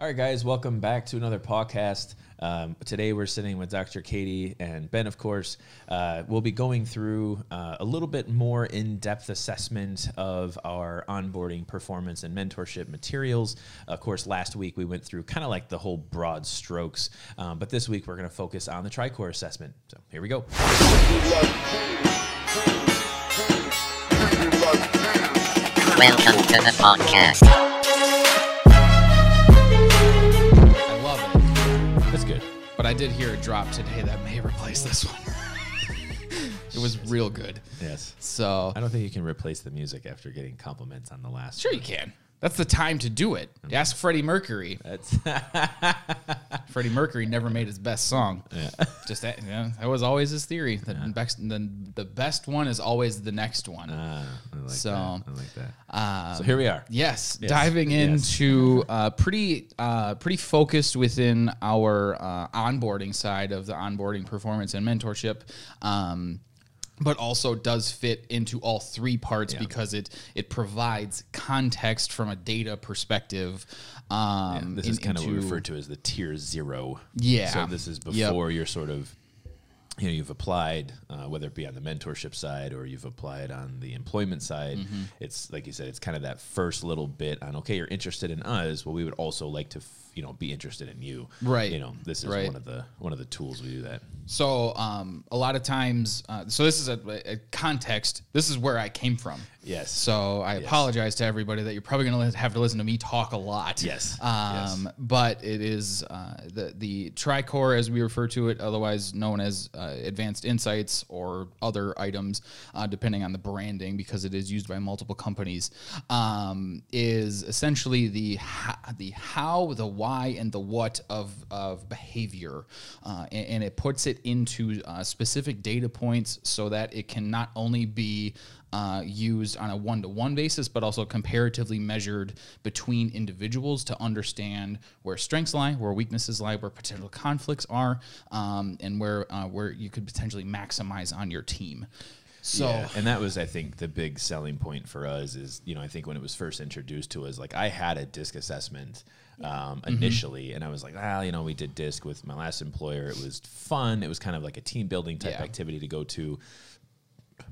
All right, guys, welcome back to another podcast. Um, today we're sitting with Dr. Katie and Ben, of course. Uh, we'll be going through uh, a little bit more in depth assessment of our onboarding performance and mentorship materials. Of course, last week we went through kind of like the whole broad strokes, um, but this week we're going to focus on the TriCore assessment. So here we go. Welcome to the podcast. But I did hear a drop today that may replace this one. it was real good. Yes. So I don't think you can replace the music after getting compliments on the last. sure you can. That's the time to do it. Ask Freddie Mercury. That's Freddie Mercury never made his best song. Just that, yeah, that was always his theory. The best, the, the best one is always the next one. Ah, I like So, that. I like that. so here we are. Yes, Yes, diving yes. into uh, pretty uh, pretty focused within our uh, onboarding side of the onboarding performance and mentorship. Um, but also does fit into all three parts Yeah. because it it provides context from a data perspective. Um, This in- is kind of what we refer to as the tier zero. Yeah. So this is Yep. before you're sort of, you know, you've applied, uh, whether it be on the mentorship side or you've applied on the employment side. Mm-hmm. It's like you said, it's kind of that first little bit on, okay, you're interested in us. Well, we would also like to, f- you know, be interested in you. Right. You know, this is Right. one of the one of the tools we do that. So um, a lot of times, uh, so this is a, a context. This is where I came from. Yes. So I apologize to everybody that you're probably going to have to listen to me talk a lot. Yes. Um, Yes. But it is uh, the the Tricore, as we refer to it, otherwise known as uh, Advanced Insights or other items, uh, depending on the branding, because it is used by multiple companies, um, is essentially the the how, the why, and the what of of behavior, uh, and, and it puts it into uh, specific data points so that it can not only be uh, used on a one to one basis, but also comparatively measured between individuals to understand where strengths lie, where weaknesses lie, where potential conflicts are, um, and where uh, where you could potentially maximize on your team. So Yeah, and that was, I think, the big selling point for us is, you know, I think when it was first introduced to us, like I had a disc assessment um, Mm-hmm. initially, and I was like, ah, you know, we did disc with my last employer. It was fun. It was kind of like a team building type Yeah. activity to go to.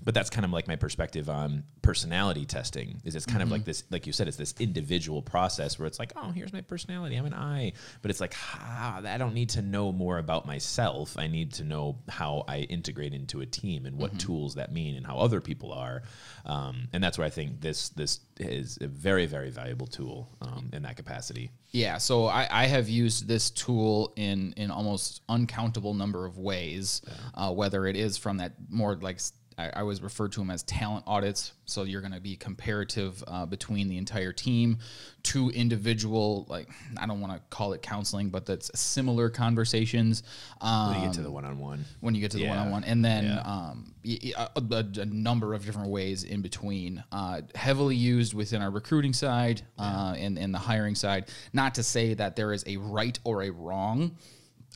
But that's kind of like my perspective on personality testing. Is it's kind Mm-hmm. of like this, like you said, it's this individual process where it's like, oh, here's my personality. I'm an I. But it's like, ah, I don't need to know more about myself. I need to know how I integrate into a team and what Mm-hmm. tools that mean and how other people are. Um, and that's where I think this this is a very very valuable tool um, in that capacity. Yeah, so I, I have used this tool in in almost uncountable number of ways. Uh, whether it is from that more like I, I was referred to them as talent audits, so you're going to be comparative uh, between the entire team to individual like I don't want to call it counseling, but that's similar conversations. Um, When you get to the one on one. when you get to the one-on-one and then Yeah. um, a, a- a number of different ways in between uh, heavily used within our recruiting side uh, and, and the hiring side not to say that there is a right or a wrong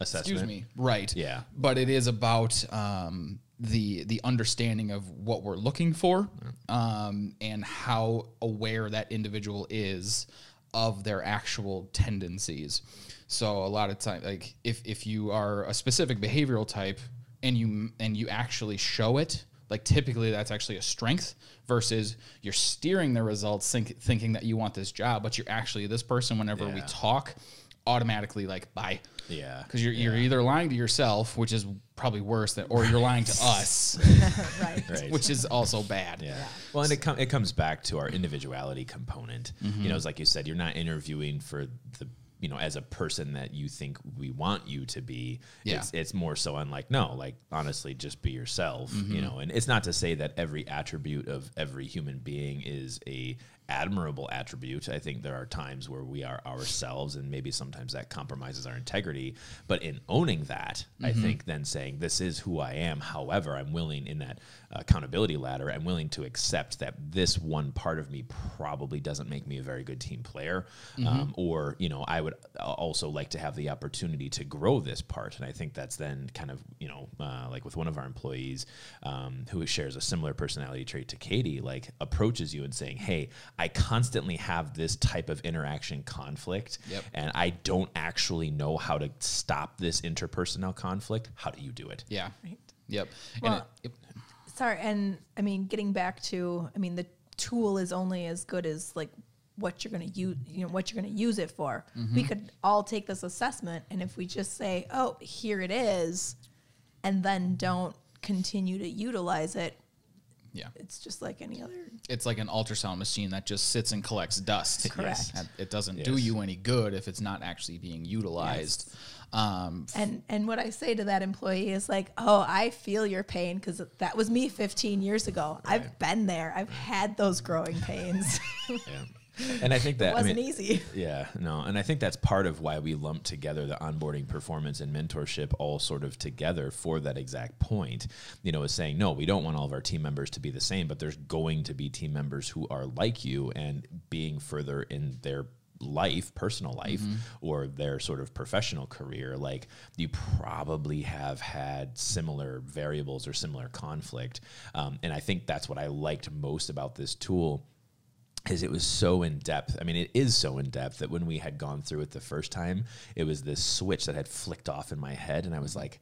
Assessment. excuse me right Yeah. but it is about um, the the understanding of what we're looking for um, and how aware that individual is of their actual tendencies. So a lot of time like if if you are a specific behavioral type and you and you actually show it like typically that's actually a strength versus you're steering the results think, thinking that you want this job but you're actually this person whenever we talk automatically like bye. Yeah. because you're, you're either lying to yourself, which is probably worse, than, or you're lying to us, right. Right. which is also bad. Yeah. Well, and it, com- it comes back to our individuality component. Mm-hmm. You know, it's like you said, you're not interviewing for the, you know, as a person that you think we want you to be. Yeah. It's, it's more so on like, no, like, honestly, just be yourself, Mm-hmm. you know, and it's not to say that every attribute of every human being is a admirable attribute. I think there are times where we are ourselves and maybe sometimes that compromises our integrity. But in owning that, I Mm-hmm. think then saying this is who I am. However, I'm willing in that accountability ladder, I'm willing to accept that this one part of me probably doesn't make me a very good team player. Mm-hmm. Um, or, you know, I would also like to have the opportunity to grow this part. And I think that's then kind of, you know, uh, like with one of our employees um, who shares a similar personality trait to Katie, like approaches you and saying, Hey, I constantly have this type of interaction conflict, Yep. and I don't actually know how to stop this interpersonal conflict. How do you do it? Yeah. Right. Yep. Well, and it, Sorry, and I mean, getting back to, I mean, the tool is only as good as like what you're going to use, you know, what you're going to use it for. Mm-hmm. We could all take this assessment, and if we just say, "Oh, here it is," and then don't continue to utilize it, yeah. it's just like any other. It's like an ultrasound machine that just sits and collects dust. Correct. And It doesn't do you any good if it's not actually being utilized. Um, And and what I say to that employee is like, "Oh, I feel your pain because that was me 15 years ago. I've been there. I've had those growing pains. Yeah. And I think that it wasn't I mean, easy." Yeah, no, and I think that's part of why we lump together the onboarding, performance, and mentorship all sort of together for that exact point. You know, is saying no, we don't want all of our team members to be the same, but there's going to be team members who are like you and being further in their life, personal life, or their sort of professional career, like you probably have had similar variables or similar conflict. Um, and I think that's what I liked most about this tool is it was so in depth. I mean, it is so in depth that when we had gone through it the first time, it was this switch that had flicked off in my head, and I was like,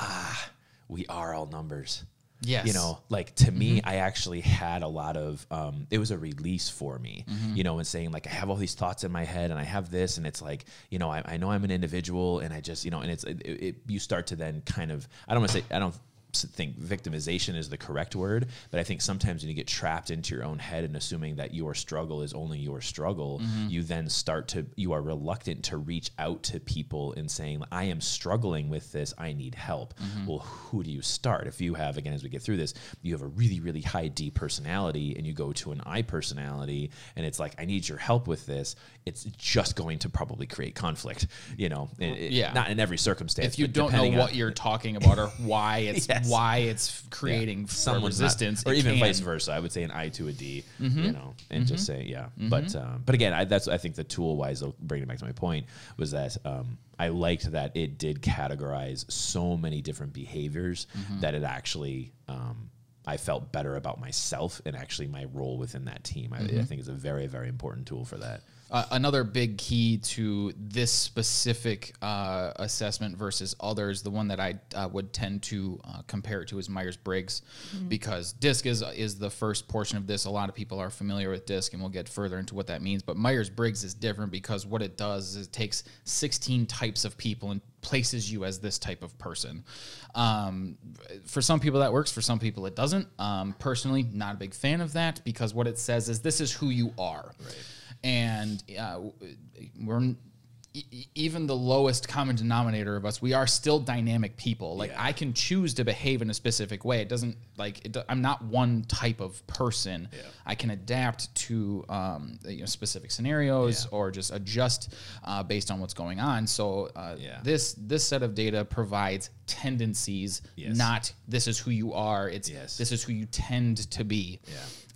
ah, we are all numbers. Yes. You know, like to me, I actually had a lot of, um, it was a release for me, you know, and saying like, I have all these thoughts in my head and I have this, and it's like, you know, I, I know I'm an individual and I just, you know, and it's, it, it, you start to then kind of, I don't want to say, I don't think victimization is the correct word, but I think sometimes when you get trapped into your own head and assuming that your struggle is only your struggle, mm-hmm. you then start to, you are reluctant to reach out to people and saying, I am struggling with this, I need help. Mm-hmm. Well, who do you start? If you have, again, as we get through this, you have a really, really high D personality and you go to an I personality and it's like, I need your help with this, it's just going to probably create conflict, you know, it- Yeah. not in every circumstance. if you don't know depending on- what you're talking about or why it's Yes. why it's creating some resistance, not, or even can- vice versa. I would say an I to a D, Mm-hmm. you know, and just say yeah. But um, but again, I, that's I think the tool wise. Bringing it back to my point was that um, I liked that it did categorize so many different behaviors Mm-hmm. that it actually. Um, I felt better about myself and actually my role within that team. I, Mm-hmm. I think is a very, very important tool for that. Uh, another big key to this specific uh, assessment versus others, the one that I uh, would tend to uh, compare it to is Myers Briggs, because DISC is is the first portion of this. A lot of people are familiar with DISC, and we'll get further into what that means. But Myers Briggs is different because what it does is it takes 16 types of people and places you as this type of person. Um, for some people that works, for some people it doesn't. Um, personally, not a big fan of that because what it says is this is who you are and uh, we're even the lowest common denominator of us we are still dynamic people like Yeah. i can choose to behave in a specific way it doesn't like it, i'm not one type of person i can adapt to um, you know, specific scenarios Yeah. or just adjust uh, based on what's going on so uh, Yeah. this this set of data provides tendencies Yes. not this is who you are it's Yes. this is who you tend to be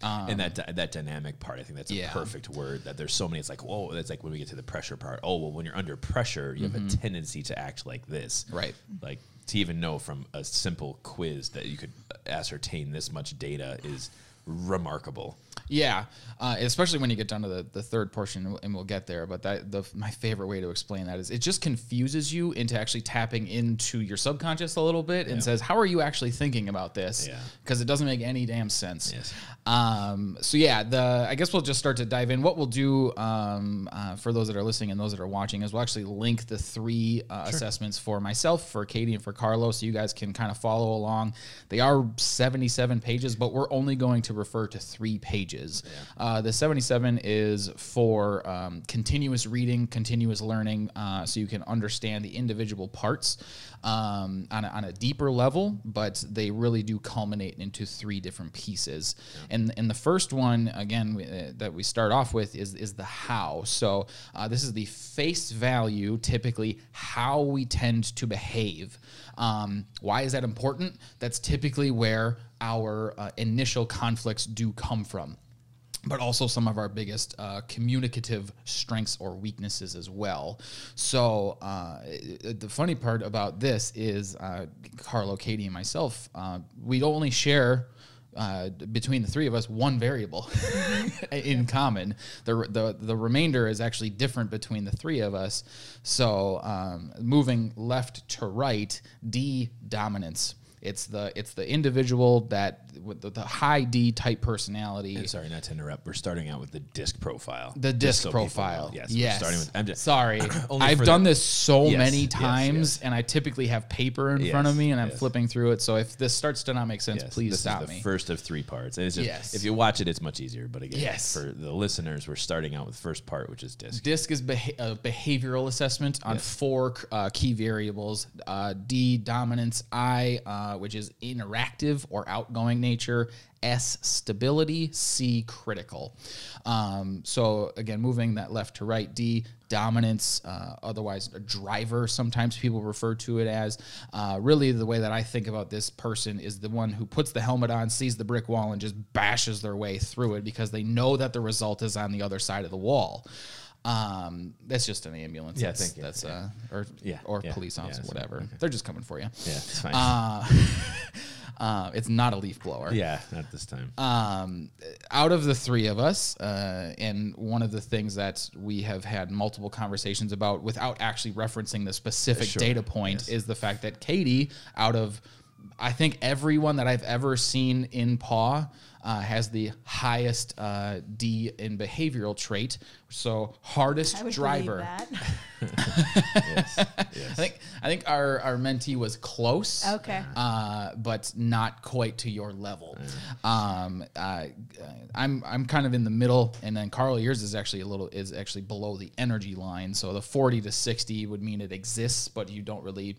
Yeah. and that dy- that dynamic part, I think that's a Um, yeah. perfect word. That there's so many. It's like, whoa, that's like when we get to the pressure part. Oh, well, when you're under pressure, you have a tendency to act like this. Mm-hmm. Right. Like to even know from a simple quiz that you could ascertain this much data is remarkable. Yeah, uh, especially when you get down to the, the third portion, and we'll get there. But that the my favorite way to explain that is it just confuses you into actually tapping into your subconscious a little bit and says, "How are you actually thinking about this?" Yeah. Because it doesn't make any damn sense. Yes. Um, so yeah, the I guess we'll just start to dive in. What we'll do um, uh, for those that are listening and those that are watching is we'll actually link the three uh, assessments for myself, for Katie, and for Carlos, so you guys can kind of follow along. They are 77 pages, but we're only going to refer to three pages. Uh, the 77 is for um, continuous reading, continuous learning, uh, so you can understand the individual parts um, on, a, on a deeper level, but they really do culminate into three different pieces. And, and the first one, again, we, uh, that we start off with is, is the how. So uh, this is the face value, typically how we tend to behave. Um, why is that important? That's typically where our uh, initial conflicts do come from but also some of our biggest uh, communicative strengths or weaknesses as well. So uh, the funny part about this is uh, Carlo, Katie, and myself, uh, we only share uh, between the three of us one variable in common. The, the the remainder is actually different between the three of us. So um, moving left to right, D dominance. It's the it's the individual that with the, the high D type personality. And sorry, not to interrupt. We're starting out with the disc profile. The disc so profile. Yes. Yes. We're starting with. I'm just Sorry, I've done the- this so Yes, many times, yes. and I typically have paper in front of me, and I'm yes. flipping through it. So if this starts to not make sense, Yes, please this stop is the me. first of three parts. And it's just, Yes. If you watch it, it's much easier. But again, Yes. for the listeners, we're starting out with the first part, which is disc. DISC is beha- a behavioral assessment on Yes. four uh, key variables uh, D, dominance, I, uh, which is interactive or outgoing nature, S, stability, C, critical. Um, so, again, moving that left to right, D, dominance, uh, otherwise a driver, sometimes people refer to it as. Uh, really, the way that I think about this person is the one who puts the helmet on, sees the brick wall, and just bashes their way through it because they know that the result is on the other side of the wall. Um, that's just an ambulance. Yeah, that's, thank you. That's uh, or Yeah, or yeah, police officer, yeah, whatever. They're just coming for you. Yeah, it's fine. Uh, uh, it's not a leaf blower. yeah, not this time. Um, out of the three of us, uh, and one of the things that we have had multiple conversations about without actually referencing the specific Sure, data point yes. is the fact that Katie, out of I think everyone that I've ever seen in PAW uh, has the highest uh, D in behavioral trait. So hardest I would driver. believe that. yes, I think I think our, our mentee was close. Okay. Uh, but not quite to your level. Um, uh, I'm I'm kind of in the middle, and then Carl, yours is actually a little is actually below the energy line. So the 40 to 60 would mean it exists, but you don't really.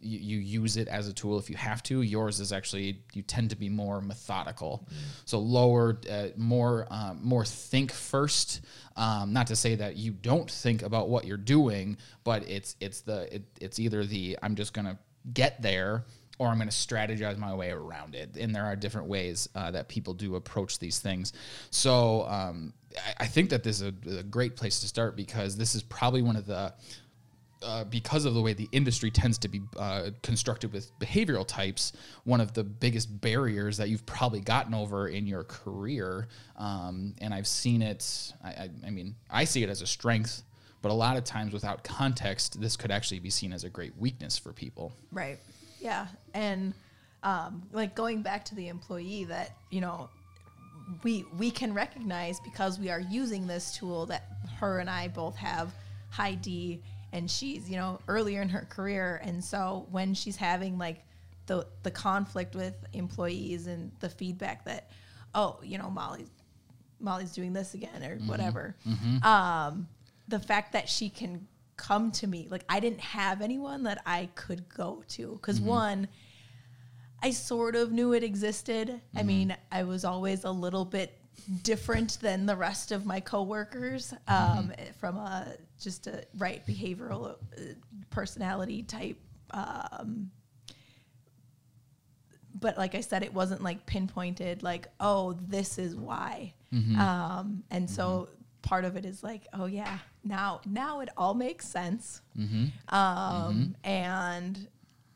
You, you use it as a tool if you have to. Yours is actually you tend to be more methodical, so lower, uh, more, um, more think first. Um, not to say that you don't think about what you're doing, but it's it's the it, it's either the I'm just gonna get there or I'm going to strategize my way around it. And there are different ways uh, that people do approach these things. So um, I, I think that this is a, a great place to start because this is probably one of the uh, because of the way the industry tends to be uh, constructed with behavioral types, one of the biggest barriers that you've probably gotten over in your career. Um, and I've seen it, I, I, I mean, I see it as a strength, but a lot of times without context, this could actually be seen as a great weakness for people. Right. Yeah. And um, like going back to the employee that, you know, we we can recognize because we are using this tool that her and I both have high D and she's, you know, earlier in her career. And so when she's having like the the conflict with employees and the feedback that, oh, you know, Molly's Molly's doing this again or mm-hmm. whatever. Mm-hmm. Um, the fact that she can come to me, like I didn't have anyone that I could go to because mm-hmm. one, I sort of knew it existed. I mean, I was always a little bit different than the rest of my coworkers um, from a just a right behavioral uh, personality type um, but like I said, it wasn't like pinpointed, like, oh, this is why. Um, and so part of it is like, oh yeah, now now it all makes sense. Um, and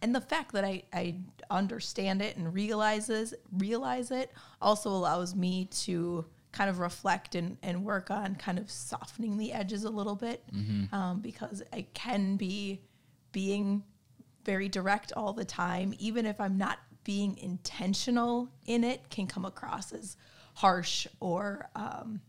and the fact that I, I understand it and realizes realize it also allows me to kind of reflect and, and work on kind of softening the edges a little bit um, because I can be being very direct all the time, even if I'm not being intentional in it, can come across as harsh or um,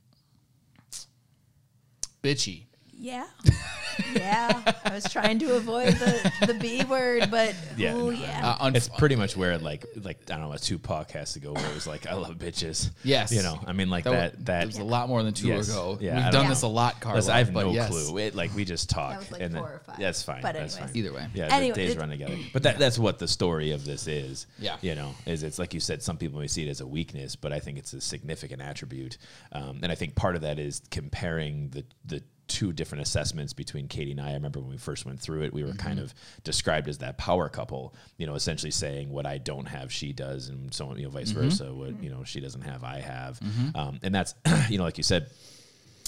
Bitchy. Yeah, yeah. I was trying to avoid the the B word, but Yeah, ooh, no, yeah. Uh, It's pretty much where like like I don't know, two podcasts ago where it was like I love bitches. Yes. You know, I mean like that, that that, that was a lot more than two Yes. ago. Yeah, We've done know. this a lot, Carlo. Listen, I have but no yes. clue. It like we just talk was like and then- four or five. That's fine. But that's anyways. fine. Either way. Yeah, Anyway, the days run together. But that, that's what the story of this is. Yeah. You know, is it's like you said, some people may see it as a weakness, but I think it's a significant attribute. Um, and I think part of that is comparing the the two different assessments between Katie and I. I remember when we first went through it, we were kind of described as that power couple, you know, essentially saying what I don't have, she does, and so on, you know, vice versa. What, you know, she doesn't have, I have. Um, and that's, you know, like you said,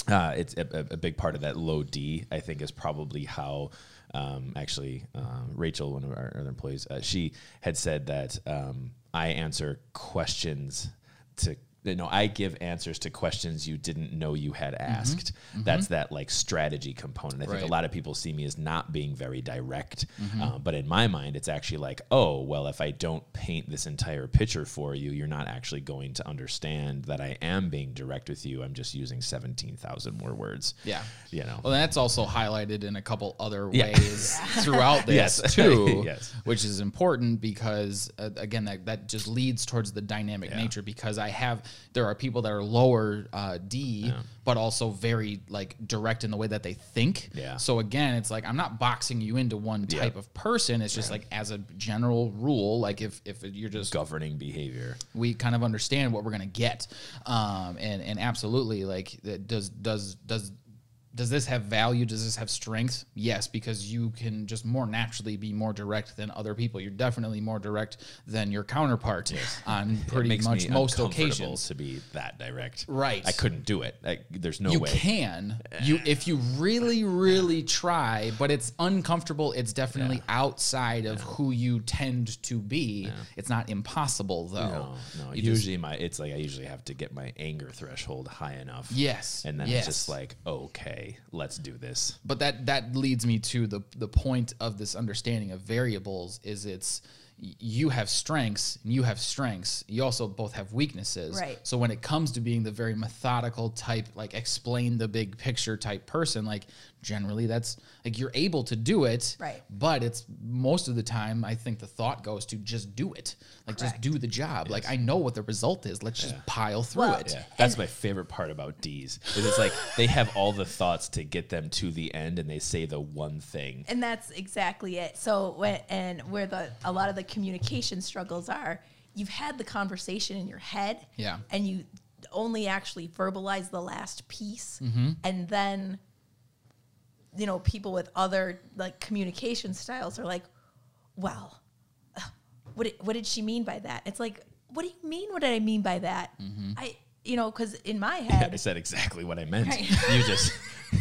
uh, it's a, a- a big part of that low D. I think is probably how um, actually uh, Rachel, one of our other employees, uh, she had said that um, I answer questions to you know I give answers to questions you didn't know you had asked. That's that like strategy component. I think Mm-hmm. Right. Mm-hmm. a lot of people see me as not being very direct, uh, but in my mind, it's actually like, oh well, if I don't paint this entire picture for you, you're not actually going to understand that I am being direct with you. I'm just using seventeen thousand more words. Yeah. you know. Well, that's also highlighted in a couple other Yeah. ways throughout this Yes. too, Yes. which is important because uh, again, that, that just leads towards the dynamic nature. Because I have there are people that are lower uh, D, but also very like direct in the way that they think. Yeah. So again, it's like I'm not boxing you into one Yeah. type of person. It's just like as a general rule, like if if you're just governing behavior. we kind of understand what we're gonna get, um, and and absolutely like that does does does does this have value? Does this have strength? Yes, because you can just more naturally be more direct than other people. You're definitely more direct than your counterpart on pretty much most occasions. to be that direct. Right. I couldn't do it. I, there's no you way. You can you if you really really try but it's uncomfortable it's definitely outside of who you tend to be it's not impossible though No, no. You just- usually my it's like I usually have to get my anger threshold high enough. Yes, And then yes. it's just like, okay, let's do this. but that that leads me to the the point of this understanding of variables is it's you have strengths and you have strengths you also both have weaknesses Right. so when it comes to being the very methodical type like explain the big picture type person like generally that's like you're able to do it Right. but it's most of the time i think the thought goes to just do it like just do the job like i know what the result is let's just pile through Well, it Yeah. That's my favorite part about D's. Is it's like they have all the thoughts to get them to the end and they say the one thing. and that's exactly it so when and where the a lot of the communication struggles are you've had the conversation in your head Yeah. and you only actually verbalize the last piece Mm-hmm. and then you know people with other like communication styles are like well uh, what did, what did she mean by that it's like what do you mean what did i mean by that Mm-hmm. i you know because in my head I said exactly what I meant. Right. You just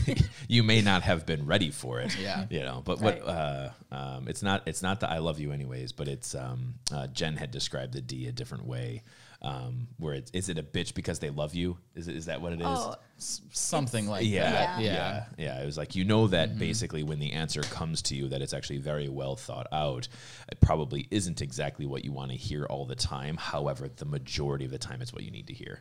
you may not have been ready for it. Yeah. You know, but Right. what uh, um, it's not it's not the I love you anyways, but it's um, uh, Jen had described the D a different way. Um, where it's is it a bitch because they love you? Is it is that what it is? oh something like yeah, that yeah, yeah yeah, It was like you know that Mm-hmm. basically when the answer comes to you, that it's actually very well thought out. It probably isn't exactly what you want to hear all the time. However, the majority of the time, it's what you need to hear.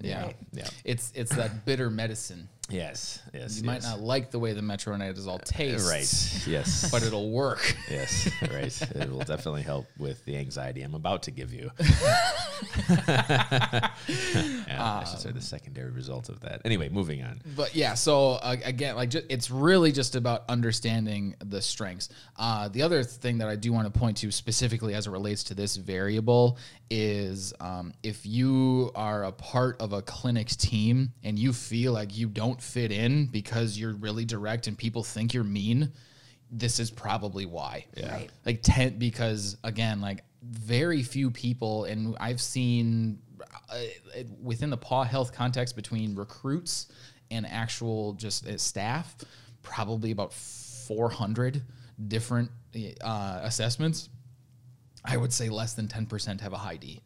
Yeah. Right. Yeah. It's it's that bitter medicine. Yes, yes. You might not like the way the metronidazole tastes, Right. Yes. But it'll work. yes. Right. It will definitely help with the anxiety I'm about to give you. yeah, I should say the secondary result of that. Anyway, moving on. But yeah, so uh, again, like ju- it's really just about understanding the strengths. Uh, the other thing that I do want to point to specifically as it relates to this variable is um, if you are a part of a clinic's team and you feel like you don't fit in because you're really direct and people think you're mean, this is probably why. Yeah. Right. Like ten because again, like very few people, and I've seen within the paw health context between recruits and actual just uh, staff, probably about four hundred different uh, assessments. I would say less than 10% have a high D.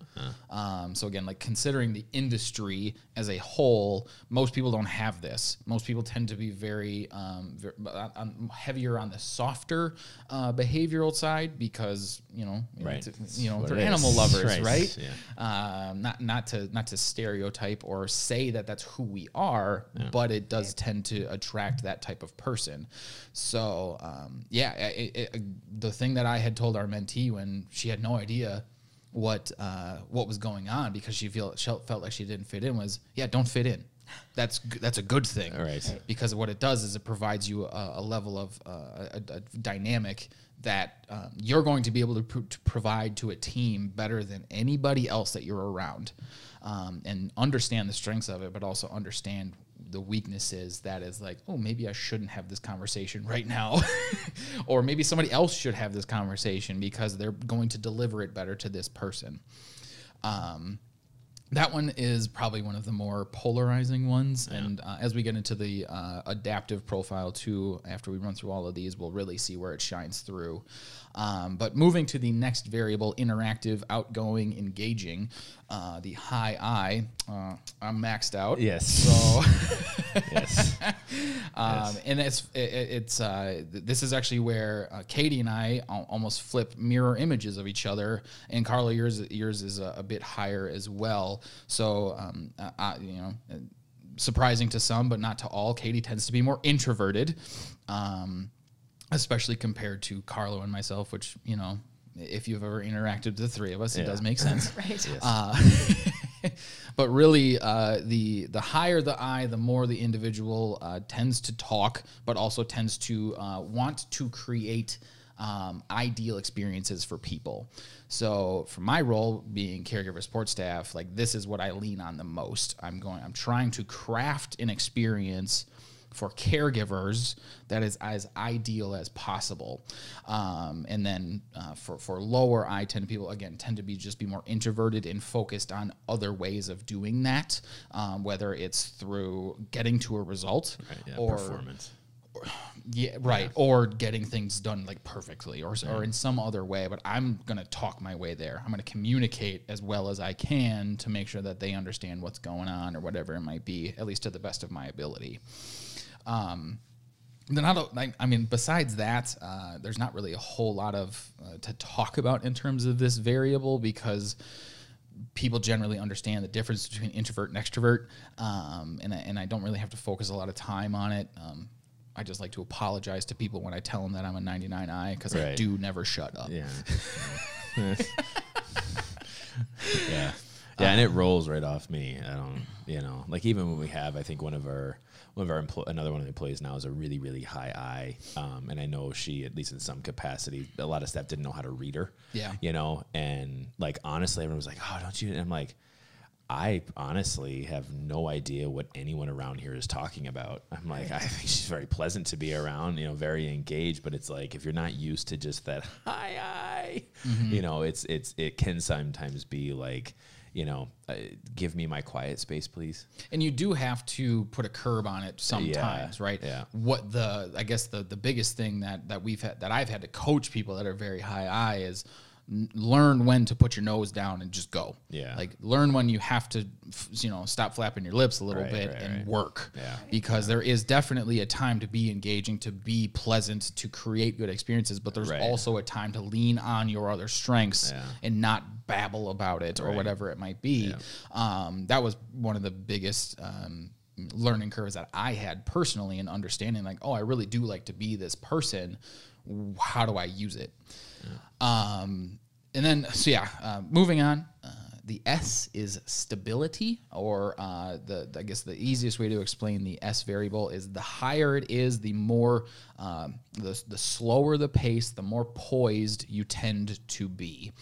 Um, so again, like considering the industry as a whole, most people don't have this. Most people tend to be very, um, ver on, heavier on the softer uh, behavioral side because you know, Right. you know, they're animal is. lovers, Right. right? Yeah. Um, not not to not to stereotype or say that that's who we are, but it does tend to attract that type of person. So um, yeah, it, it, the thing that I had told our mentee when she had no idea what uh, what was going on because she feel she felt like she didn't fit in was yeah, don't fit in. That's that's a good thing, Right. Because what it does is it provides you a, a level of uh, a, a dynamic that um, you're going to be able to, pro- to provide to a team better than anybody else that you're around, um, and understand the strengths of it, but also understand the weaknesses. That is like, oh, maybe I shouldn't have this conversation right now, or maybe somebody else should have this conversation because they're going to deliver it better to this person. Um, that one is probably one of the more polarizing ones. And uh, as we get into the uh, adaptive profile too, after we run through all of these, we'll really see where it shines through. Um, but moving to the next variable, interactive, outgoing, engaging, uh, the high I, uh, I'm maxed out. Yes. So. yes. Um, and it's it, it's uh, th- this is actually where uh, Katie and I al- almost flip mirror images of each other. And Carlo, yours yours is a, a bit higher as well. So um, uh, I, you know, surprising to some, but not to all. Katie tends to be more introverted, um, especially compared to Carlo and myself. Which you know, if you've ever interacted with the three of us, it does make sense. Right. Uh, but really, uh, the the higher the I, the more the individual uh, tends to talk, but also tends to uh, want to create um, ideal experiences for people. So, for my role being caregiver support staff, like this is what I lean on the most. I'm going. I'm trying to craft an experience for caregivers that is as ideal as possible. Um, and then uh, for, for lower I tend to people again tend to be just be more introverted and focused on other ways of doing that, um, whether it's through getting to a result Yeah, or performance. yeah, right. Or getting things done like perfectly or, or in some other way. But I'm going to talk my way there. I'm going to communicate as well as I can to make sure that they understand what's going on or whatever it might be, at least to the best of my ability. Um, then I don't. I, I mean, besides that, uh, there's not really a whole lot of uh, to talk about in terms of this variable because people generally understand the difference between introvert and extrovert, um, and I, and I don't really have to focus a lot of time on it. Um, I just like to apologize to people when I tell them that I'm a 99i because I do never shut up. Yeah. yeah. Yeah, and it rolls right off me. I don't, you know, like even when we have, I think one of our one of our empl- another one of the employees now is a really really high I, um, and I know she at least in some capacity, a lot of staff didn't know how to read her. Yeah. you know, and like honestly, everyone was like, "Oh, don't you?" And I'm like. I honestly have no idea what anyone around here is talking about. I'm like, I think she's very pleasant to be around, you know, very engaged, but it's like if you're not used to just that hi hi, you know, it's it's it can sometimes be like, you know, uh, give me my quiet space, please. and you do have to put a curb on it sometimes Yeah, right yeah. what the i guess the the biggest thing that that we've had that i've had to coach people that are very high i is learn when to put your nose down and just go Yeah. like learn when you have to you know stop flapping your lips a little Right, bit right, and right. work Yeah. because there is definitely a time to be engaging to be pleasant to create good experiences but there's also a time to lean on your other strengths Yeah. and not babble about it or whatever it might be. Um, that was one of the biggest um, learning curves that I had personally in understanding, like, oh, I really do like to be this person. How do I use it? Um, and then, so yeah, uh, moving on. Uh, the S is stability, or uh, the I guess the easiest way to explain the S variable is the higher it is, the more um, the the slower the pace, the more poised you tend to be.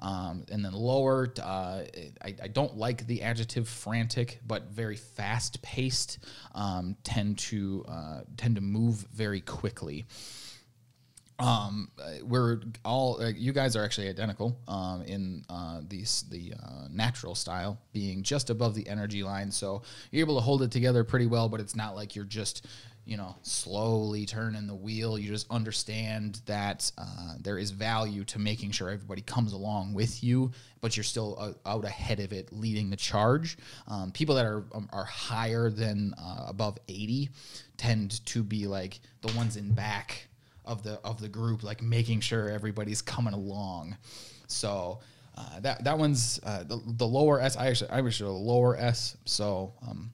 Um, and then lower, uh, I, I don't like the adjective frantic, but very fast paced. Um, tend to uh, tend to move very quickly um, we're all you guys are actually identical um, in uh, these the uh, natural style being just above the energy line. So you're able to hold it together pretty well but it's not like you're just you know slowly turning the wheel. You just understand that uh, there is value to making sure everybody comes along with you but you're still uh, out ahead of it leading the charge. Um, people that are um, are higher than uh, above 80 tend to be like the ones in back of the of the group, like making sure everybody's coming along. So uh, that that one's uh, the, the lower S. I actually I was a lower S, so um,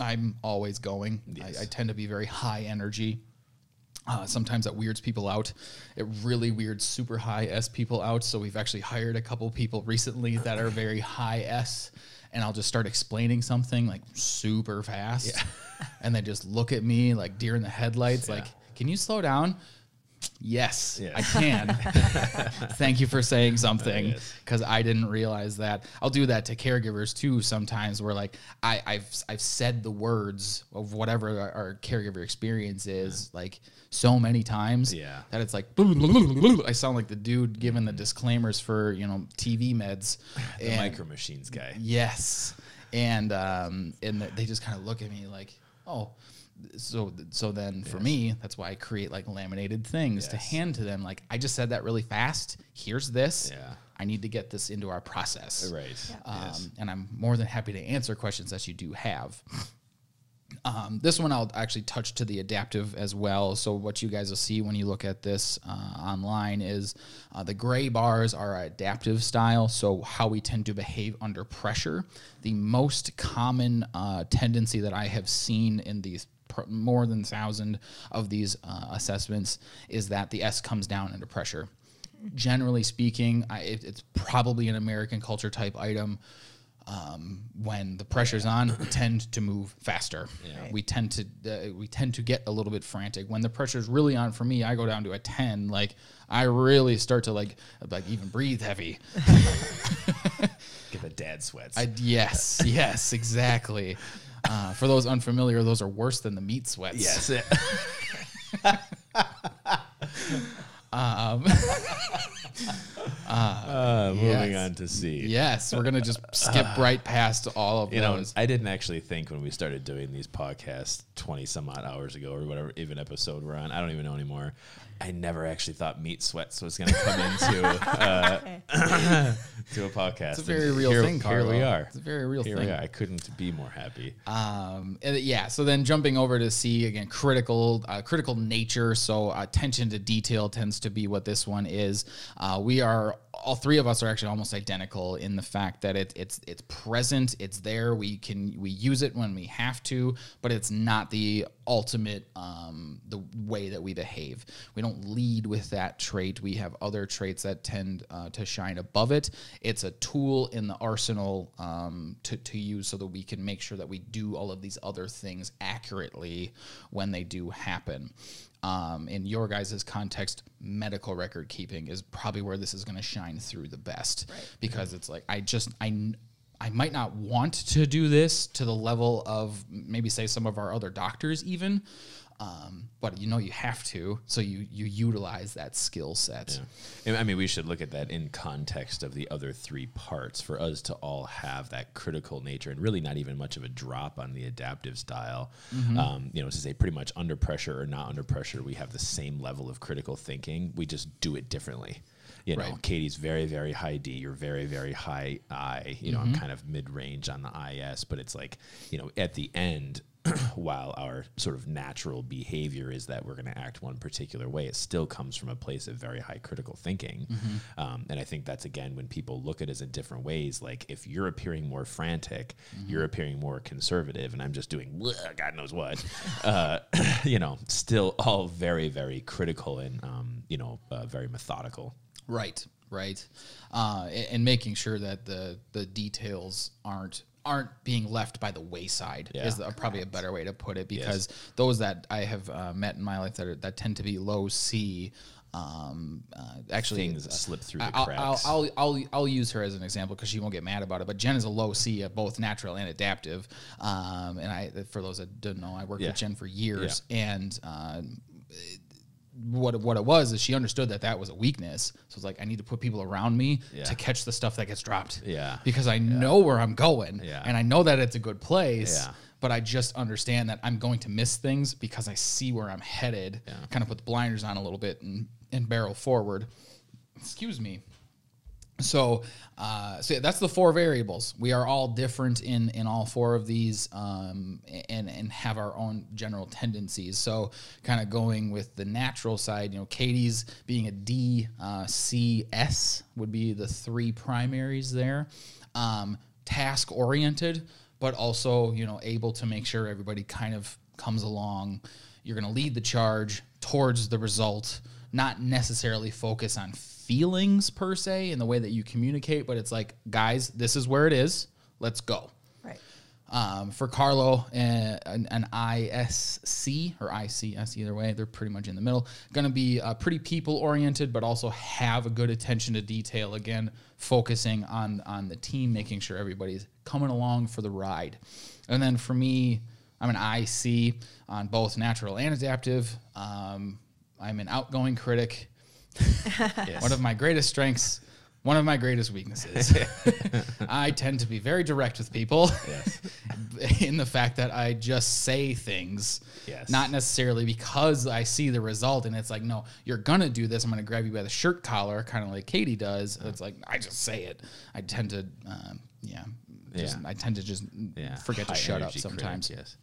I'm always going. I, I tend to be very high energy. Uh, sometimes that weirds people out. It really weirds super high S people out. So we've actually hired a couple people recently that are very high S, and I'll just start explaining something like super fast, and they just look at me like deer in the headlights, like, "Can you slow down?" Yes, Yes. I can. Thank you for saying something because I didn't realize that. I'll do that to caregivers too sometimes where like I, I've I've said the words of whatever our, our caregiver experience is like so many times Yeah. that it's like I sound like the dude giving the disclaimers for you know TV meds. The And- micro machines guy. Yes, and um, and th- they just kind of look at me like, oh, so so then for me, that's why I create like laminated things to hand to them. Like I just said that really fast. Here's this. Yeah. I need to get this into our process. Right. Um, Yes. And I'm more than happy to answer questions that you do have. Um, this one I'll actually touch to the adaptive as well. So what you guys will see when you look at this uh, online is uh, the gray bars are adaptive style. So how we tend to behave under pressure. The most common uh, tendency that I have seen in these more than thousand of these uh, assessments is that the S comes down under pressure. Generally speaking, I, it, it's probably an American culture type item um, when the pressure's on, we tend to move faster. We tend to uh, we tend to get a little bit frantic. When the pressure's really on for me, I go down to a ten. Like I really start to like like even breathe heavy. Get the dad sweats. I, yes, yes, exactly. Uh, for those unfamiliar, those are worse than the meat sweats. yes. uh, moving yes. on to C. Yes, we're gonna just skip right past all of You know, those. I didn't actually think when we started doing these podcasts 20 some odd hours ago or whatever even episode we're on. I don't even know anymore. I never actually thought meat sweats was going to come into uh, to a podcast. It's a very And real here, thing, Here we Carlo. are. It's a very real here thing. we are. I couldn't be more happy. Um, and yeah. So then jumping over to C again, critical, uh, critical nature. So attention to detail tends to be what this one is. Uh, we are all three of us are actually almost identical in the fact that it, it's it's present, it's there. We can we use it when we have to, but it's not the ultimate um, the way that we behave. We don't lead with that trait. We have other traits that tend uh, to shine above it. It's a tool in the arsenal um, to, to use so that we can make sure that we do all of these other things accurately when they do happen. Um, in your guys' context, medical record keeping is probably where this is going to shine through the best. Because it's like I just I I might not want to do this to the level of maybe say some of our other doctors even, um, but you know you have to, so you you utilize that skill set. And, I mean, we should look at that in context of the other three parts for us to all have that critical nature and really not even much of a drop on the adaptive style. Mm-hmm. Um, you know, to say pretty much under pressure or not under pressure, we have the same level of critical thinking. We just do it differently. You know, Right. Katie's very, very high D. You're very, very high I. You know, Mm-hmm. I'm kind of mid range on the IS, but it's like, you know, at the end, while our sort of natural behavior is that we're going to act one particular way, it still comes from a place of very high critical thinking. Mm-hmm. Um, and I think that's again when people look at us in different ways. Like if you're appearing more frantic, Mm-hmm. you're appearing more conservative, and I'm just doing God knows what. uh, you know, still all very, very critical and um, you know uh, very methodical. Right, right, uh, and, and making sure that the the details aren't aren't being left by the wayside Yeah. is the, probably a better way to put it because those that I have uh, met in my life that are, that tend to be low C. Um, uh, actually, Things slip through the I'll, cracks. I'll, I'll, I'll, I'll use her as an example because she won't get mad about it. But Jen is a low C at both natural and adaptive. Um, and I, for those that don't know, I worked Yeah. with Jen for years, and uh, it- what what it was is she understood that that was a weakness. So it's like I need to put people around me Yeah. to catch the stuff that gets dropped. Yeah. because I know where I'm going, Yeah. and I know that it's a good place. Yeah. But I just understand that I'm going to miss things because I see where I'm headed. Kind of put the blinders on a little bit and, and barrel forward. Excuse me. So, uh, so yeah, that's the four variables. We are all different in in all four of these, um, and and have our own general tendencies. So, kind of going with the natural side, you know, Katie's being a D, uh, C, S would be the three primaries there. Um, task oriented, but also you know able to make sure everybody kind of comes along. You're going to lead the charge towards the result, not necessarily focus on feelings per se in the way that you communicate, but it's like, guys, this is where it is. Let's go. Right. Um, for Carlo, uh, an, an ISC or ICS, either way, they're pretty much in the middle. Going to be uh, pretty people oriented, but also have a good attention to detail. Again, focusing on on the team, making sure everybody's coming along for the ride. And then for me, I'm an IC on both natural and adaptive. Um, I'm an outgoing critic. One of my greatest strengths, one of my greatest weaknesses. I tend to be very direct with people in the fact that I just say things, Yes. not necessarily because I see the result and it's like, no, you're gonna do this. I'm gonna grab you by the shirt collar, kind of like Katie does. It's like I just say it. I tend to, um, yeah, just, Yeah. I tend to just Yeah. forget to shut up energy critic, sometimes. yes.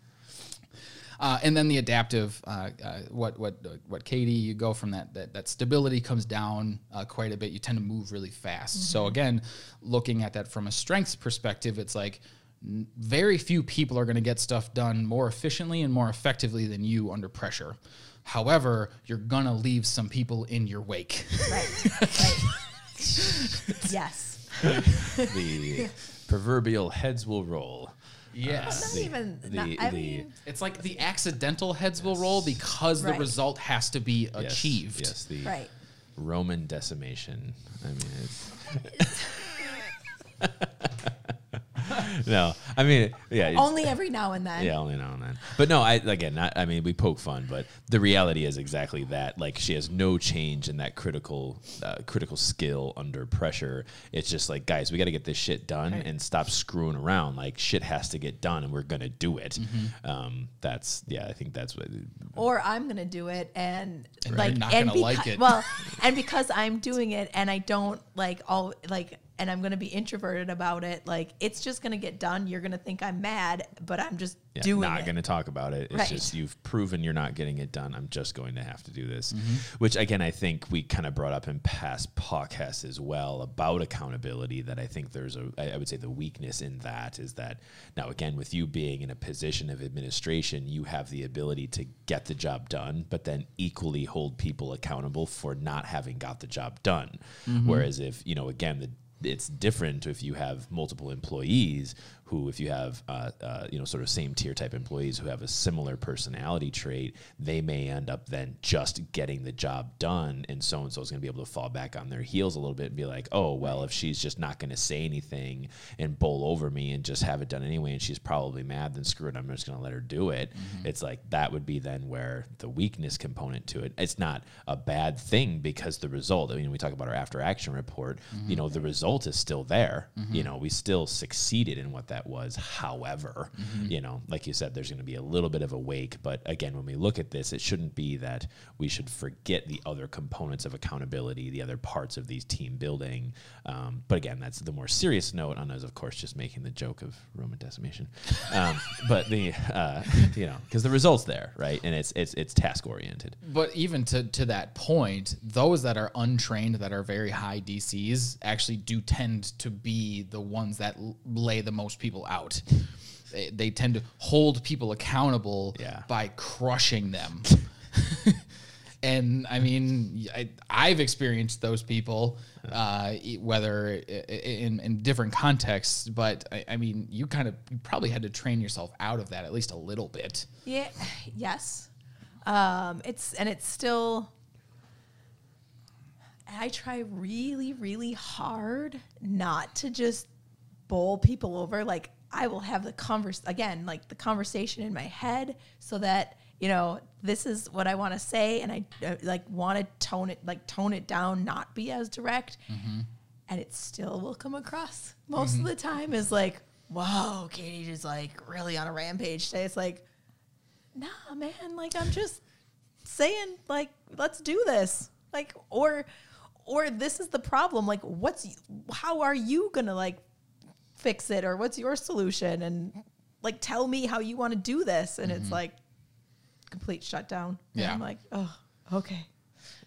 Uh, and then the adaptive, uh, uh, what what what Katie, you go from that that, that stability comes down uh, quite a bit. You tend to move really fast. So again, looking at that from a strengths perspective, it's like n- very few people are going to get stuff done more efficiently and more effectively than you under pressure. However, you're gonna leave some people in your wake. Right. right. yes. The proverbial heads will roll. Yes. Not even. the- not, I the- mean, It's like the accidental heads will roll because the result has to be Yes, achieved. Yes, the right. Roman decimation. I mean, it's. no, I mean, yeah. Only every now and then. Yeah, only now and then. But no, I again, not, I mean, we poke fun, but the reality is exactly that. Like, she has no change in that critical, uh, critical skill under pressure. It's just like, guys, we got to get this shit done and stop screwing around. Like, shit has to get done, and we're gonna do it. Mm-hmm. Um, that's yeah, I think that's what. or I'm gonna do it and, And like not and gonna like it. Well, and because I'm doing it and I don't like all like and I'm gonna be introverted about it, like it's just gonna get done. You're gonna think I'm mad, but I'm just Yeah, doing not going to talk about it. It's Right. just you've proven you're not getting it done. I'm just going to have to do this. Mm-hmm. Which again, I think we kind of brought up in past podcasts as well about accountability. That I think there's a, I I would say the weakness in that is that now again with you being in a position of administration, you have the ability to get the job done, but then equally hold people accountable for not having got the job done. Mm-hmm. Whereas if you know again the it's different if you have multiple employees who if you have uh, uh, you know sort of same tier type employees who have a similar personality trait they may end up then just getting the job done and so and so is going to be able to fall back on their heels a little bit and be like oh well if she's just not going to say anything and bowl over me and just have it done anyway and she's probably mad then screw it i'm just going to let her do it. It's like that would be then where the weakness component to it it's not a bad thing because the result i mean we talk about our after action report you know the result is still there. You know we still succeeded in what that was. However you know like you said there's going to be a little bit of a wake but again when we look at this it shouldn't be that we should forget the other components of accountability the other parts of these team building. Um, but again that's the more serious note on us of course just making the joke of roman decimation. Um, but the uh, you know because the results there right? And it's it's it's task oriented. But even to, to that point, those that are untrained, that are very high DCs, actually do tend to be the ones that lay the most people out. They, they tend to hold people accountable Yeah. by crushing them. and I mean, I, I've experienced those people, uh, whether i- i- in, in different contexts, but I, I mean, you kind of you probably had to train yourself out of that at least a little bit. Yeah. Yes. Um, it's and it's still. I try really, really hard not to just bowl people over. Like I will have the converse again, like the conversation in my head, so that you know this is what I want to say, and I uh, like want to tone it, like tone it down, not be as direct, and it still will come across most of the time is like, "Whoa, Katie is like really on a rampage today." It's like, nah, man, like I'm just saying, like, let's do this. Like, or or this is the problem. Like, what's how are you gonna like fix it or what's your solution? And like tell me how you want to do this. And it's like complete shutdown. And Yeah. I'm like, oh, okay.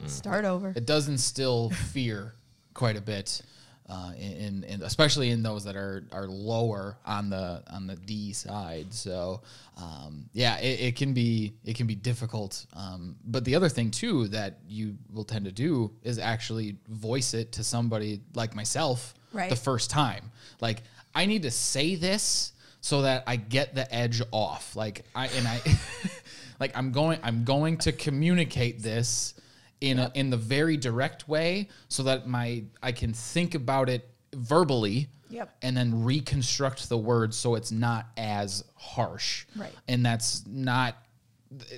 Start over. it does instill fear quite a bit, uh, in, in especially in those that are are lower on the on the D side. So um, yeah, it, it can be it can be difficult. Um, but the other thing too that you will tend to do is actually voice it to somebody like myself Right. the first time. Like I need to say this so that I get the edge off. Like I and I like I'm going I'm going to communicate this in a, in the very direct way so that my I can think about it verbally Yep. and then reconstruct the words so it's not as harsh. Right. And that's not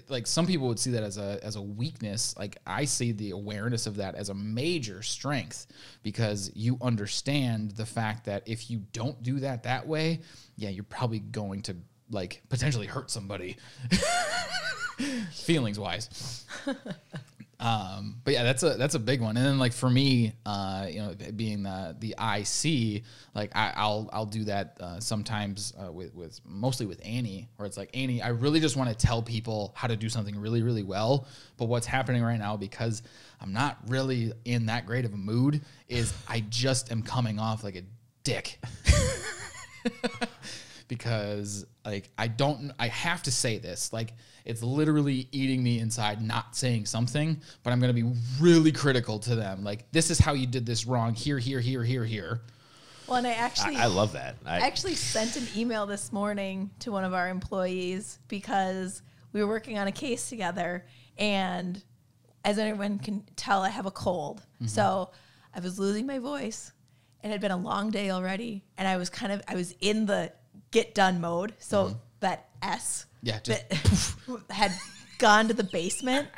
like some people would see that as a as a weakness. Like i see the awareness of that as a major strength because you understand the fact that if you don't do that that way yeah you're probably going to like potentially hurt somebody feelings wise um, but yeah, that's a that's a big one. And then like for me, uh, you know, being the the IC, like I, I'll I'll do that uh, sometimes uh, with with mostly with Annie, where it's like Annie, I really just want to tell people how to do something really really well. But what's happening right now because I'm not really in that great of a mood is I just am coming off like a dick. because like I don't I have to say this like it's literally eating me inside not saying something but I'm going to be really critical to them like this is how you did this wrong here here here here here Well, and I actually I, I love that. I, I actually sent an email this morning to one of our employees because we were working on a case together and as anyone can tell I have a cold. Mm-hmm. So I was losing my voice. And it had been a long day already and I was kind of I was in the get done mode. So that S Yeah, just that had gone to the basement.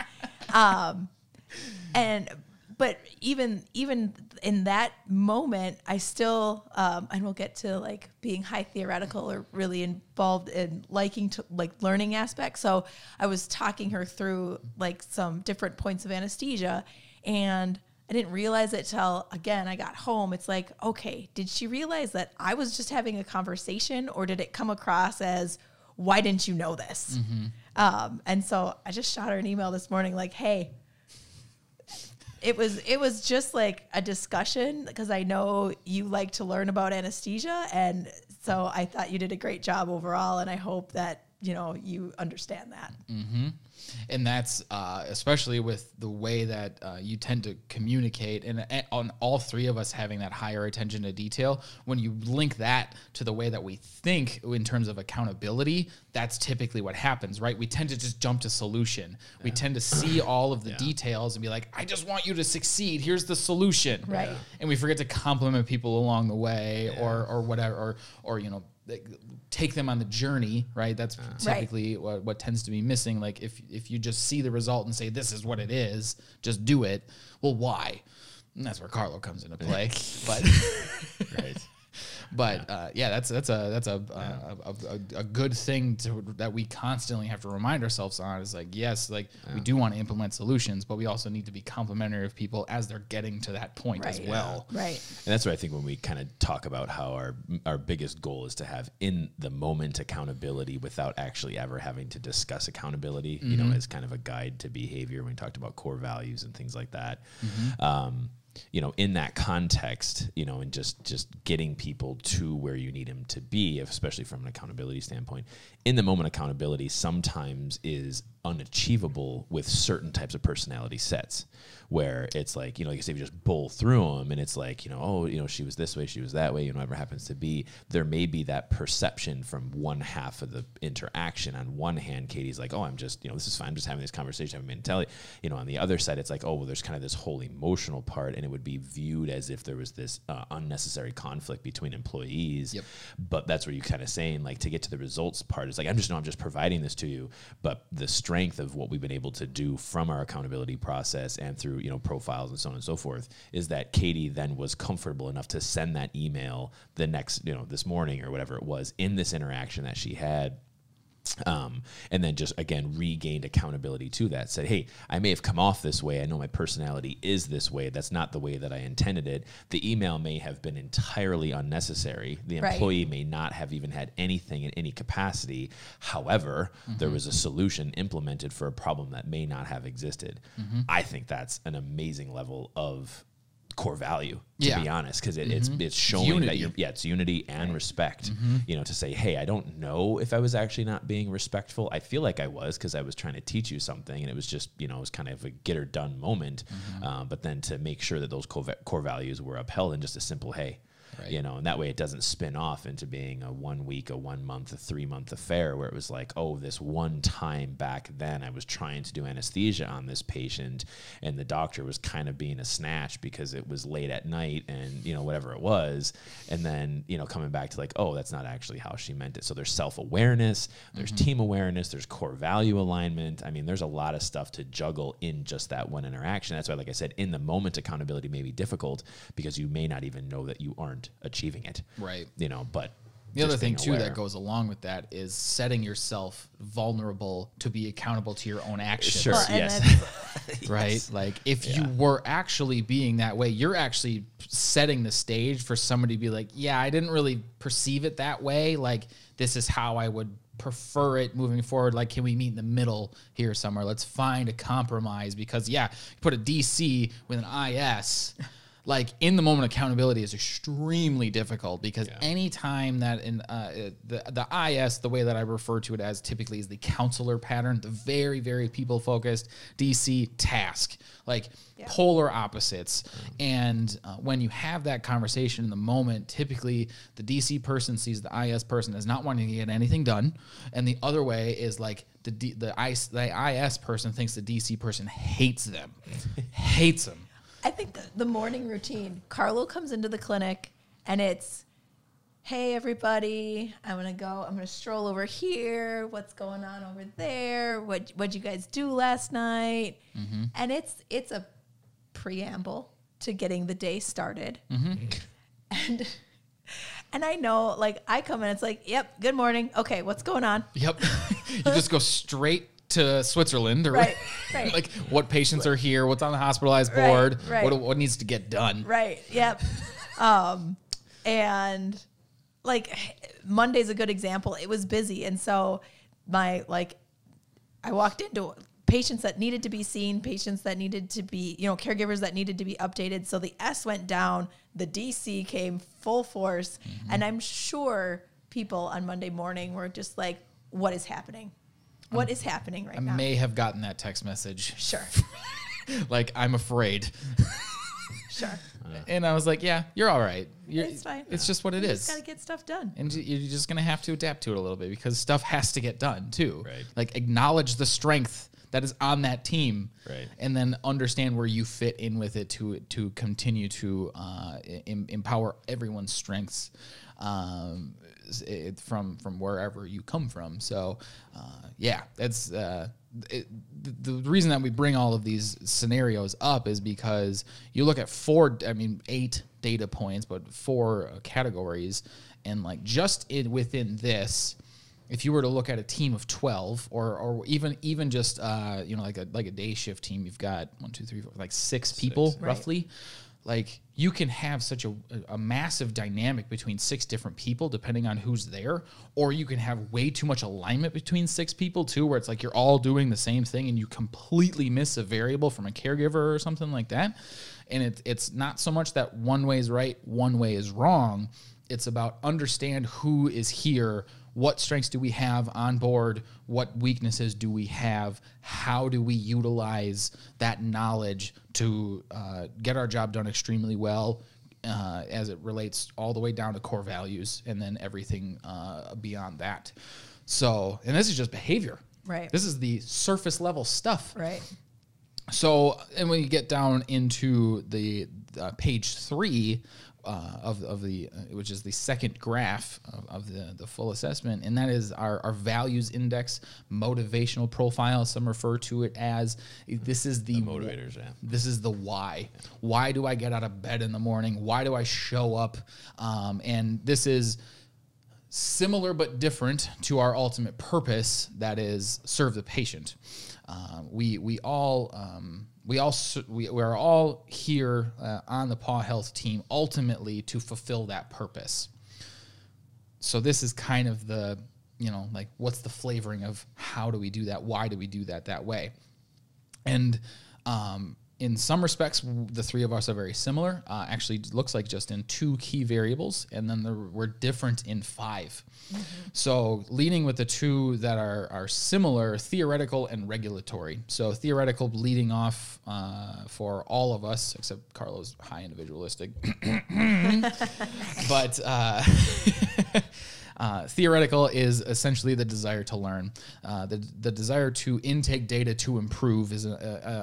Um, and but even even in that moment, I still um, and we'll get to like being high theoretical or really involved in liking to like learning aspects. So I was talking her through like some different points of anesthesia, and I didn't realize it till again I got home. It's like, okay, did she realize that I was just having a conversation, or did it come across as why didn't you know this? Um, and so I just shot her an email this morning, like, hey, it was it was just like a discussion because I know you like to learn about anesthesia, and so I thought you did a great job overall, and I hope that you know you understand that. And that's uh, especially with the way that uh, you tend to communicate and, and on all three of us having that higher attention to detail when you link that to the way that we think in terms of accountability that's typically what happens right? We tend to just jump to solution. We tend to see all of the details and be like i just want you to succeed. Here's the solution. Right. Yeah. and we forget to compliment people along the way or or whatever or or you know take them on the journey right? That's typically what, what tends to be missing. Like if if you just see the result and say this is what it is just do it well why? And that's where carlo comes into play. But right. But uh, yeah that's that's a that's a, a, a, a, a good thing to that we constantly have to remind ourselves on is like yes like we do want to implement solutions but we also need to be complimentary of people as they're getting to that point as Right. well. Right. And that's what I think when we kind of talk about how our our biggest goal is to have in the moment accountability without actually ever having to discuss accountability, you know, as kind of a guide to behavior. When we talked about core values and things like that, um, you know, in that context, you know, and just just getting people to where you need them to be, especially from an accountability standpoint. In the moment accountability sometimes is unachievable with certain types of personality sets where it's like you know like you say if you just bowl through them and it's like you know oh you know she was this way she was that way you know whatever happens to be there may be that perception from one half of the interaction. On one hand katie's like oh i'm just you know this is fine i'm just having this conversation i'm telling you know on the other side it's like oh well there's kind of this whole emotional part and it would be viewed as if there was this uh, unnecessary conflict between employees. Yep. but that's where you kind of saying like to get to the results part is like i'm just no i'm just providing this to you. But the strength of what we've been able to do from our accountability process and through you know profiles and so on and so forth is that katie then was comfortable enough to send that email the next you know this morning or whatever it was in this interaction that she had um, and then just again regained accountability to that. Said hey i may have come off this way. I know my personality is this way. That's not the way that i intended it. The email may have been entirely unnecessary. The Right. employee may not have even had anything in any capacity. However there was a solution implemented for a problem that may not have existed. I think that's an amazing level of core value to Yeah. be honest because it, it's mm-hmm. it's showing that you're yeah it's unity and respect mm-hmm. you know to say hey i don't know if i was actually not being respectful. I feel like i was because i was trying to teach you something and it was just you know it was kind of a get or done moment mm-hmm. um, but then to make sure that those core, core values were upheld and just a simple hey Right. You know, and that way it doesn't spin off into being a one week, a one month, a three month affair where it was like, oh, this one time back then I was trying to do anesthesia on this patient and the doctor was kind of being a snatch because it was late at night and, you know, whatever it was. And then, you know, coming back to like, oh, that's not actually how she meant it. So there's self awareness, there's mm-hmm. team awareness, there's core value alignment. I mean, there's a lot of stuff to juggle in just that one interaction. That's why, like I said, in the moment, accountability may be difficult because you may not even know that you aren't achieving it. Right. You know, but The other thing too aware. that goes along with that is setting yourself vulnerable to be accountable to your own uh, actions. Sure. Well, yes. that's- right? Like if you were actually being that way, you're actually setting the stage for somebody to be like, "Yeah, I didn't really perceive it that way. Like this is how I would prefer it moving forward. Like can we meet in the middle here somewhere? Let's find a compromise because yeah, you put a DC with an IS like in the moment accountability is extremely difficult because anytime that in uh, the the IS the way that I refer to it as typically is the counselor pattern the very very people focused DC task like polar opposites. And uh, when you have that conversation in the moment typically the DC person sees the IS person as not wanting to get anything done. And the other way is like the D, the IS the IS person thinks the DC person hates them hates them I think the, the morning routine, Carlo comes into the clinic and it's, hey, everybody, I'm to go, I'm going to stroll over here. What's going on over there? What, what'd you guys do last night? Mm-hmm. And it's, it's a preamble to getting the day started. Mm-hmm. And, and I know, like, I come in, it's like, yep, good morning. Okay, what's going on? Yep. you just go straight to Switzerland or Right, right. like what patients are here, what's on the hospitalized board, right. what what needs to get done. Right. Yep. um, and like Monday's a good example. It was busy, and so my like, I walked into patients that needed to be seen, patients that needed to be, you know, caregivers that needed to be updated. So the S went down, the DC came full force, and I'm sure people on Monday morning were just like, "What is happening? What is happening right I now?" I may have gotten that text message. Sure. Like I'm afraid. Sure. And I was like, yeah, you're all right. You're, It's fine. It's just what it You is. just gotta get stuff done. and you- you're just gonna have to adapt to it a little bit because stuff has to get done too. Right. Like acknowledge the strength that is on that team, Right. and then understand where you fit in with it to to continue to uh, em- empower everyone's strengths um, it, from from wherever you come from. So, uh, yeah, that's. Uh, it, the, the reason that we bring all of these scenarios up is because you look at four, I mean, eight data points, but four uh, categories, and like just in within this, if you were to look at a team of 12 or or even even just uh you know like a like a day shift team you've got one two three four like six people Right. roughly like you can have such a, a massive dynamic between six different people depending on who's there or you can have way too much alignment between six people too where it's like you're all doing the same thing and you completely miss a variable from a caregiver or something like that. And it, it's not so much that one way is right one way is wrong. It's about understand who is here what strengths do we have on board? What weaknesses do we have? How do we utilize that knowledge to uh, get our job done extremely well uh, as it relates all the way down to core values and then everything uh, beyond that? So and this is just behavior. Right. this is the surface level stuff. Right. so, and when you get down into the uh, page three uh, of, of the, uh, which is the second graph of, of the, the full assessment, and that is our, our values index, motivational profile. Some refer to it as this is the, motivators, yeah. This is the why. Why do I get out of bed in the morning? Why do I show up? Um, and this is similar but different to our ultimate purpose that is serve the patient uh, we we all um, we all we, we are all here uh, on the paw health team ultimately to fulfill that purpose. So this is kind of the you know like what's the flavoring of how do we do that? Why do we do that that way? And um, in some respects, the three of us are very similar. Uh, actually, looks like just in two key variables, and then the, we're different in 5 So, leading with the two that are are similar, theoretical and regulatory. So, theoretical leading off uh, for all of us, except Carlo's, high individualistic. but uh, uh, theoretical is essentially the desire to learn. Uh, the, the desire to intake data to improve is a,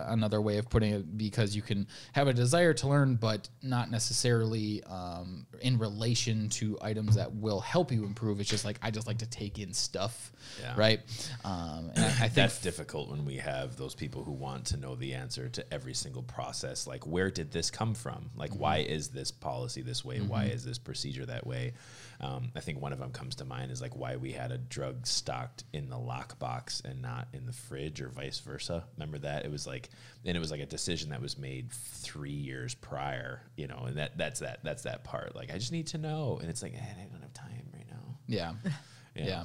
a, another way of putting it because you can have a desire to learn, but not necessarily um, in relation to items that will help you improve. It's just like, I just like to take in stuff, Yeah. right? Um, and I, I think That's difficult when we have those people who want to know the answer to every single process. Like, where did this come from? Like, why is this policy this way? Why is this procedure that way? Um, I think one of them comes to mind is like why we had a drug stocked in the lockbox and not in the fridge or vice versa. Remember that? It was like, and it was like a decision that was made three years prior, you know, and that that's that that's that part. Like, I just need to know, and it's like, eh, I don't have time right now. Yeah. Yeah. yeah.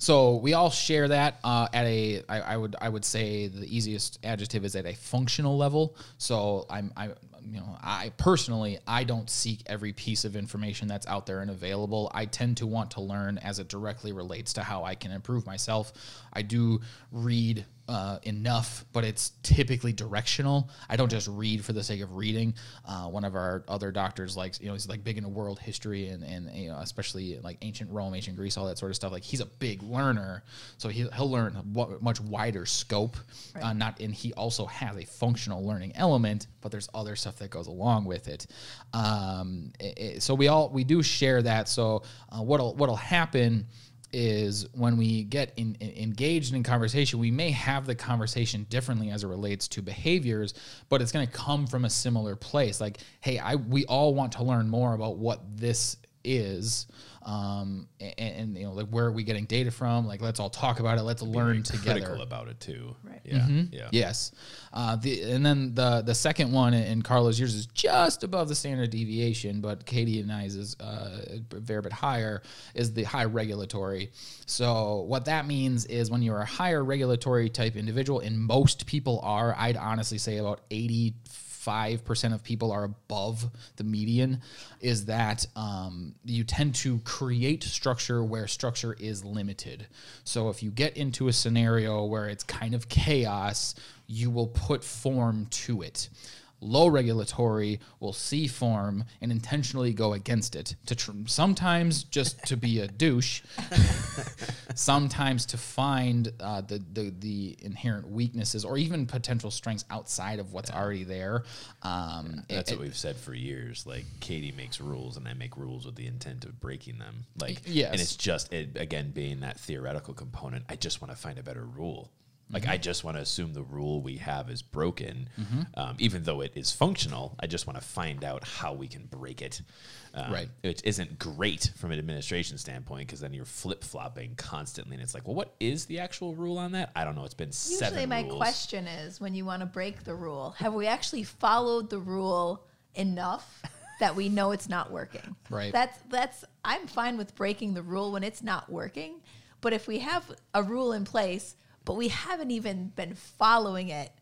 So we all share that uh, at a. I, I would I would say the easiest adjective is at a functional level. So I'm I you know I personally I don't seek every piece of information that's out there and available. I tend to want to learn as it directly relates to how I can improve myself. I do read uh, enough, but it's typically directional. I don't just read for the sake of reading. Uh, one of our other doctors likes, you know, he's like big into world history and, and you know, especially like ancient Rome, ancient Greece, all that sort of stuff. Like he's a big learner, so he, he'll learn a much wider scope. Uh, not, and he also has a functional learning element, but there's other stuff that goes along with it. Um, i- i- so we all we do share that. So uh, what'll what'll happen is when we get in, in- engaged in conversation, we may have the conversation differently as it relates to behaviors, but it's going to come from a similar place. Like, hey, I we all want to learn more about what this is, um, and, and you know, like where are we getting data from? Like, let's all talk about it. Let's learn together. Critical about it too. Right. Yeah. Yeah. Yes. Uh, the and then the the second one in Carlos yours is just above the standard deviation, but Katie and I's is uh, a fair bit higher. Is the high regulatory. So what that means is when you're a higher regulatory type individual, and most people are, I'd honestly say about eighty five percent of people are above the median is that um, you tend to create structure where structure is limited. So if you get into a scenario where it's kind of chaos, you will put form to it. Low regulatory will see form and intentionally go against it to tr- sometimes just to be a douche, sometimes to find uh, the, the the inherent weaknesses or even potential strengths outside of what's already there. Um, That's it- what we've said for years. Like Katie makes rules, and I make rules with the intent of breaking them. Like, yes. and it's just it, again being that theoretical component. I just want to find a better rule. Like Mm-hmm. I just want to assume the rule we have is broken, um, even though it is functional. I just want to find out how we can break it. Um, Right. Which isn't great from an administration standpoint because then you're flip flopping constantly, and it's like, well, what is the actual rule on that? I don't know. It's been Usually, seven my rules. question is when you want to break the rule, have we actually followed the rule enough that we know it's not working? Right. That's that's. I'm fine with breaking the rule when it's not working, but if we have a rule in place, but we haven't even been following it,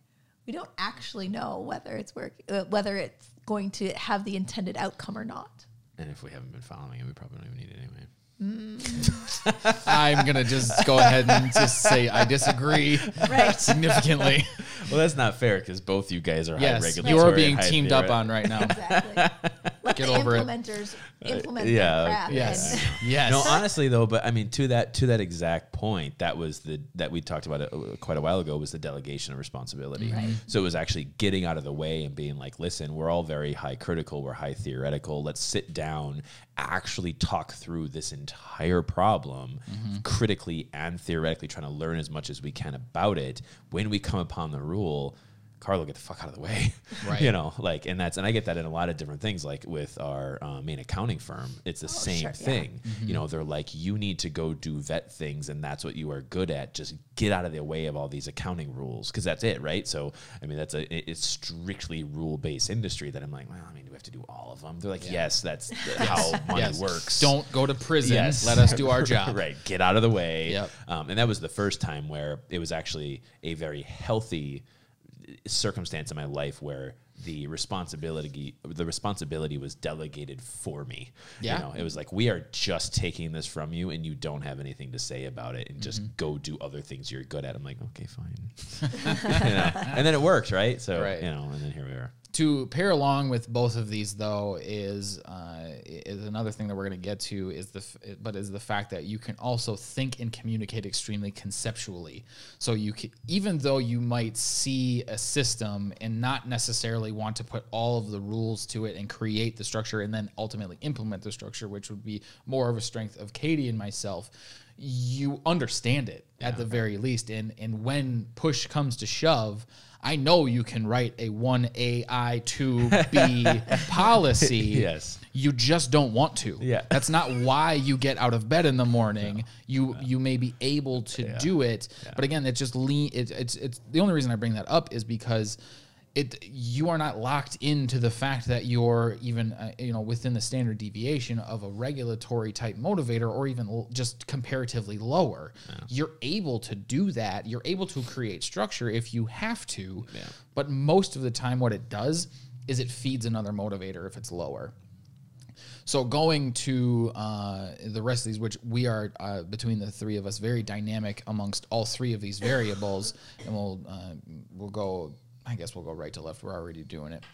we don't actually know whether it's work, uh, whether it's going to have the intended outcome or not. And if we haven't been following it, we probably don't even need it anyway. I'm gonna just go ahead and just say I disagree Right. significantly. Well, that's not fair because both you guys are high yes, regulatory. you are being high teamed up theoret- on right now. Exactly. Let Get the over it. implementers uh, implement yeah, crap. Yes, and- yes. No, honestly though, but I mean to that to that exact point, that was the that we talked about it uh, quite a while ago was the delegation of responsibility. Right. Mm-hmm. So it was actually getting out of the way and being like, listen, we're all very high critical, we're high theoretical. Let's sit down, actually talk through this entire problem mm-hmm. critically and theoretically, trying to learn as much as we can about it. When we come upon the rule. Carlo, get the fuck out of the way. Right. you know, like, and that's, and I get that in a lot of different things. Like with our uh, main accounting firm, it's the same sure, yeah. thing. You know, they're like, you need to go do vet things, and that's what you are good at. Just get out of the way of all these accounting rules, because that's it, right? So, I mean, that's a it's strictly rule based industry. That I'm like, well, I mean, do we have to do all of them? They're like, yes, that's how money yes. works. Don't go to prison. Yes. Let us do our job. right. Get out of the way. Yep. Um, and that was the first time where it was actually a very healthy circumstance in my life where the responsibility the responsibility was delegated for me. Yeah. You know, it was like we are just taking this from you and you don't have anything to say about it and Mm-hmm. just go do other things you're good at. I'm like, okay, fine. You know? And then it worked, right? So Right. you know, and then here we are. To pair along with both of these though is uh, is another thing that we're going to get to is the f- but is the fact that you can also think and communicate extremely conceptually. So you can, even though you might see a system and not necessarily want to put all of the rules to it and create the structure and then ultimately implement the structure which would be more of a strength of Katie and myself you understand it at the very least. And and when push comes to shove I know you can write a 1A I 2B policy. Yes. You just don't want to. Yeah. That's not why you get out of bed in the morning. You you may be able to do it, but again, it's just lean it, it's it's the only reason I bring that up is because it you are not locked into the fact that you're even uh, you know within the standard deviation of a regulatory type motivator or even l- just comparatively lower. You're able to do that. You're able to create structure if you have to. But most of the time what it does is it feeds another motivator if it's lower. So going to uh, the rest of these, which we are uh, between the three of us, very dynamic amongst all three of these variables, and we'll uh, we'll go. I guess we'll go right to left. We're already doing it.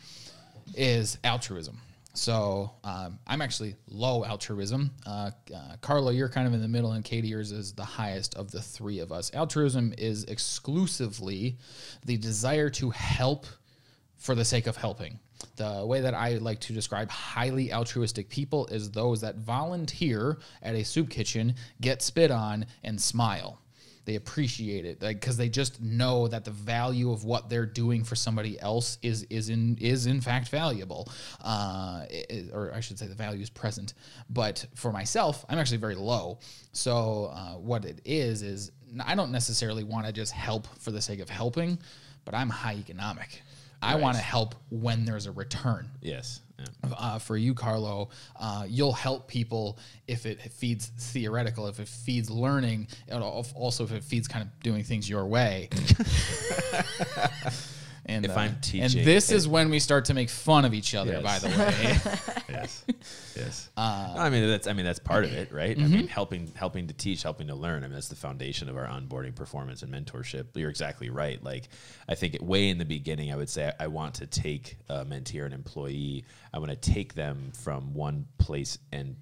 Is altruism. So um, I'm actually low altruism. Uh, uh, Carlo, you're kind of in the middle, and Katie, yours is the highest of the three of us. Altruism is exclusively the desire to help for the sake of helping. The way that I like to describe highly altruistic people is those that volunteer at a soup kitchen, get spit on, and smile. They appreciate it like because they just know that the value of what they're doing for somebody else is is in is in fact valuable, uh, or I should say the value is present. But for myself, I'm actually very low. So uh, what it is is I don't necessarily want to just help for the sake of helping, but I'm high economic. I want to help when there's a return. Yes. Yeah. Uh, for you, Carlo, uh, you'll help people if it feeds theoretical, if it feeds learning, and also if it feeds kind of doing things your way. and If uh, I'm and this it- is when we start to make fun of each other. Yes. By the way, yes. Yes. Uh, i mean that's i mean that's part of it right? Mm-hmm. i mean helping helping to teach helping to learn. I mean that's the foundation of our onboarding performance and mentorship. You're exactly right. Like i think it, way in the beginning i would say i want to take a mentee or an employee. I want to take them from one place and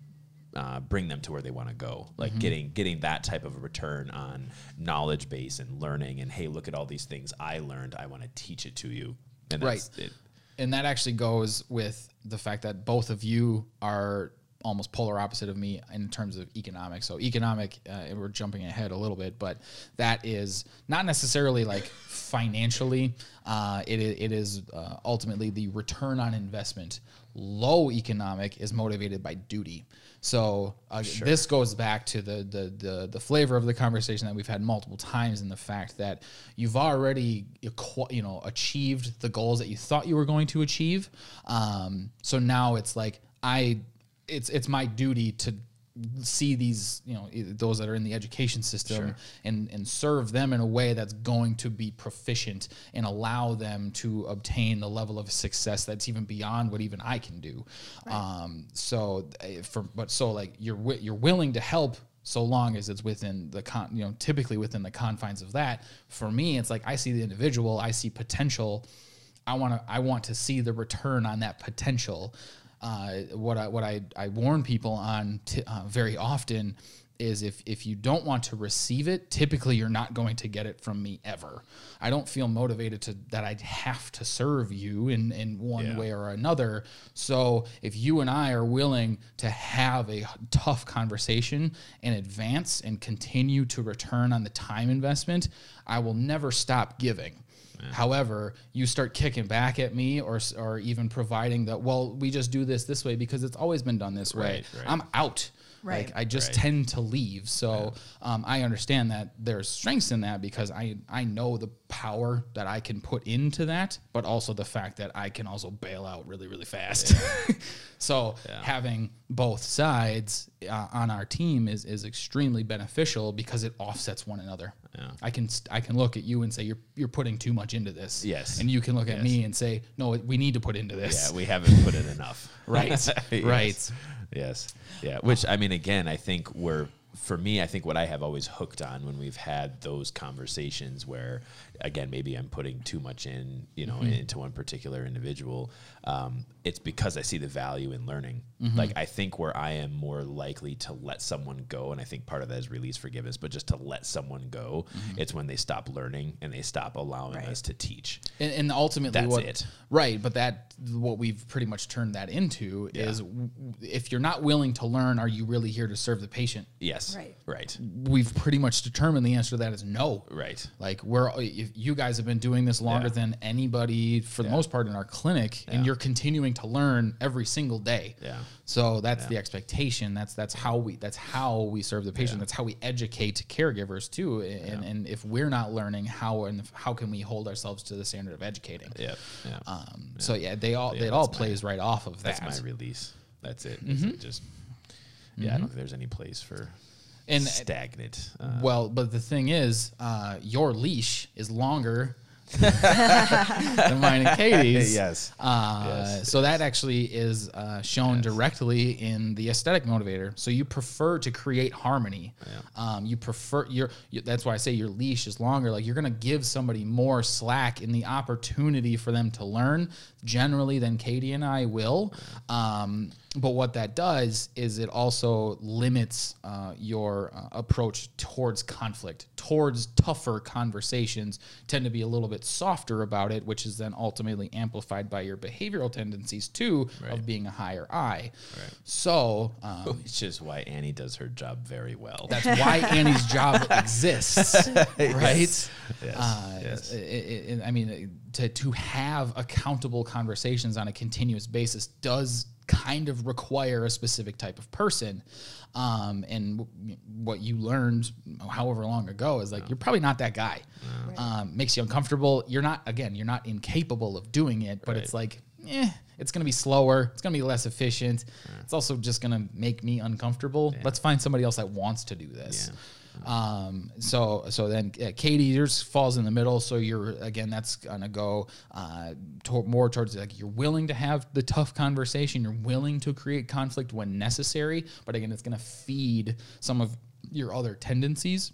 uh, bring them to where they want to go Mm-hmm. like getting getting that type of a return on knowledge base and learning and hey look at all these things i learned i want to teach it to you and Right. it and that actually goes with the fact that both of you are almost polar opposite of me in terms of economic. So economic, uh, we're jumping ahead a little bit, but that is not necessarily like financially. Uh, it, it is uh, ultimately the return on investment. Low economic is motivated by duty. So uh, this goes back to the, the the the flavor of the conversation that we've had multiple times, and the fact that you've already you know achieved the goals that you thought you were going to achieve. Um, so now it's like I, it's it's my duty to see these you know those that are in the education system and and serve them in a way that's going to be proficient and allow them to obtain the level of success that's even beyond what even I can do. Um so uh, for but so like you're wi- you're willing to help so long as it's within the con you know typically within the confines of that. For me it's like I see the individual I see potential. I want to I want to see the return on that potential. Uh, what I what I, I warn people on t- uh, very often is if if you don't want to receive it, typically you're not going to get it from me ever. I don't feel motivated to that I'd have to serve you in in one Yeah. way or another. So if you and I are willing to have a tough conversation and advance and continue to return on the time investment, I will never stop giving. However, you start kicking back at me or or even providing that well, we just do this this way because it's always been done this way. Right, right. I'm out. Right. Like I just Right. tend to leave. So um, I understand that there's strengths in that because I I know the power that I can put into that, but also the fact that I can also bail out really really fast. so having both sides uh, on our team is is extremely beneficial because it offsets one another. Yeah. I can I can look at you and say you're you're putting too much into this. Yes. and you can look at Yes. me and say no, we need to put into this. Yeah, we haven't put in enough. Right, Yes. right. Yes. Yeah. Which I mean, again, I think we're for me, I think what I have always hooked on when we've had those conversations where, again, maybe I'm putting too much in, you know, mm-hmm. into one particular individual. Um, it's because I see the value in learning. Mm-hmm. Like I think where I am more likely to let someone go, and I think part of that is release forgiveness, but just to let someone go, mm-hmm. it's when they stop learning and they stop allowing Right. us to teach. And, and ultimately, That's what, it. right? But that what we've pretty much turned that into is w- if you're not willing to learn, are you really here to serve the patient? Yes. Right. Right. We've pretty much determined the answer to that is no. Right. Like we're if you guys have been doing this longer Yeah. than anybody for the most part in our clinic, and you're continuing to learn every single day. Yeah. So that's the expectation. That's that's how we that's how we serve the patient. Yeah. That's how we educate caregivers too. And and if we're not learning, how and how can we hold ourselves to the standard of educating? Yeah. Yeah. Um, So yeah, they all Yeah, it all that's my- plays right off of That's that. my release. That's it. It just yeah, I don't think there's any place for And- stagnant. Uh, Well, but the thing is, uh, your leash is longer than mine and Katie's. yes. Uh, Yes. So that actually is uh, shown directly in the aesthetic motivator. So you prefer to create harmony. Um, you prefer your. You, that's why I say your leash is longer. Like you're gonna give somebody more slack in the opportunity for them to learn generally than Katie and I will. Um, but what that does is it also limits uh, your uh, approach towards conflict, towards tougher conversations. Tend to be a little bit softer about it, which is then ultimately amplified by your behavioral tendencies too Right. of being a higher I. Right. So um, Which is why Annie does her job very well. that's why Annie's job exists, right? Yes. Uh, yes. i- i- i- I mean, to, to have accountable conversations on a continuous basis does kind of require a specific type of person. Um, and w- what you learned however long ago is like, you're probably not that guy. Um, makes you uncomfortable. You're not, again, you're not incapable of doing it, but it's like, eh, it's going to be slower. It's going to be less efficient. It's also just going to make me uncomfortable. Let's find somebody else that wants to do this. Um, so so then uh, Katie, yours falls in the middle. So you're again, that's gonna go uh, to, more towards like you're willing to have the tough conversation. You're willing to create conflict when necessary, but again, it's gonna feed some of your other tendencies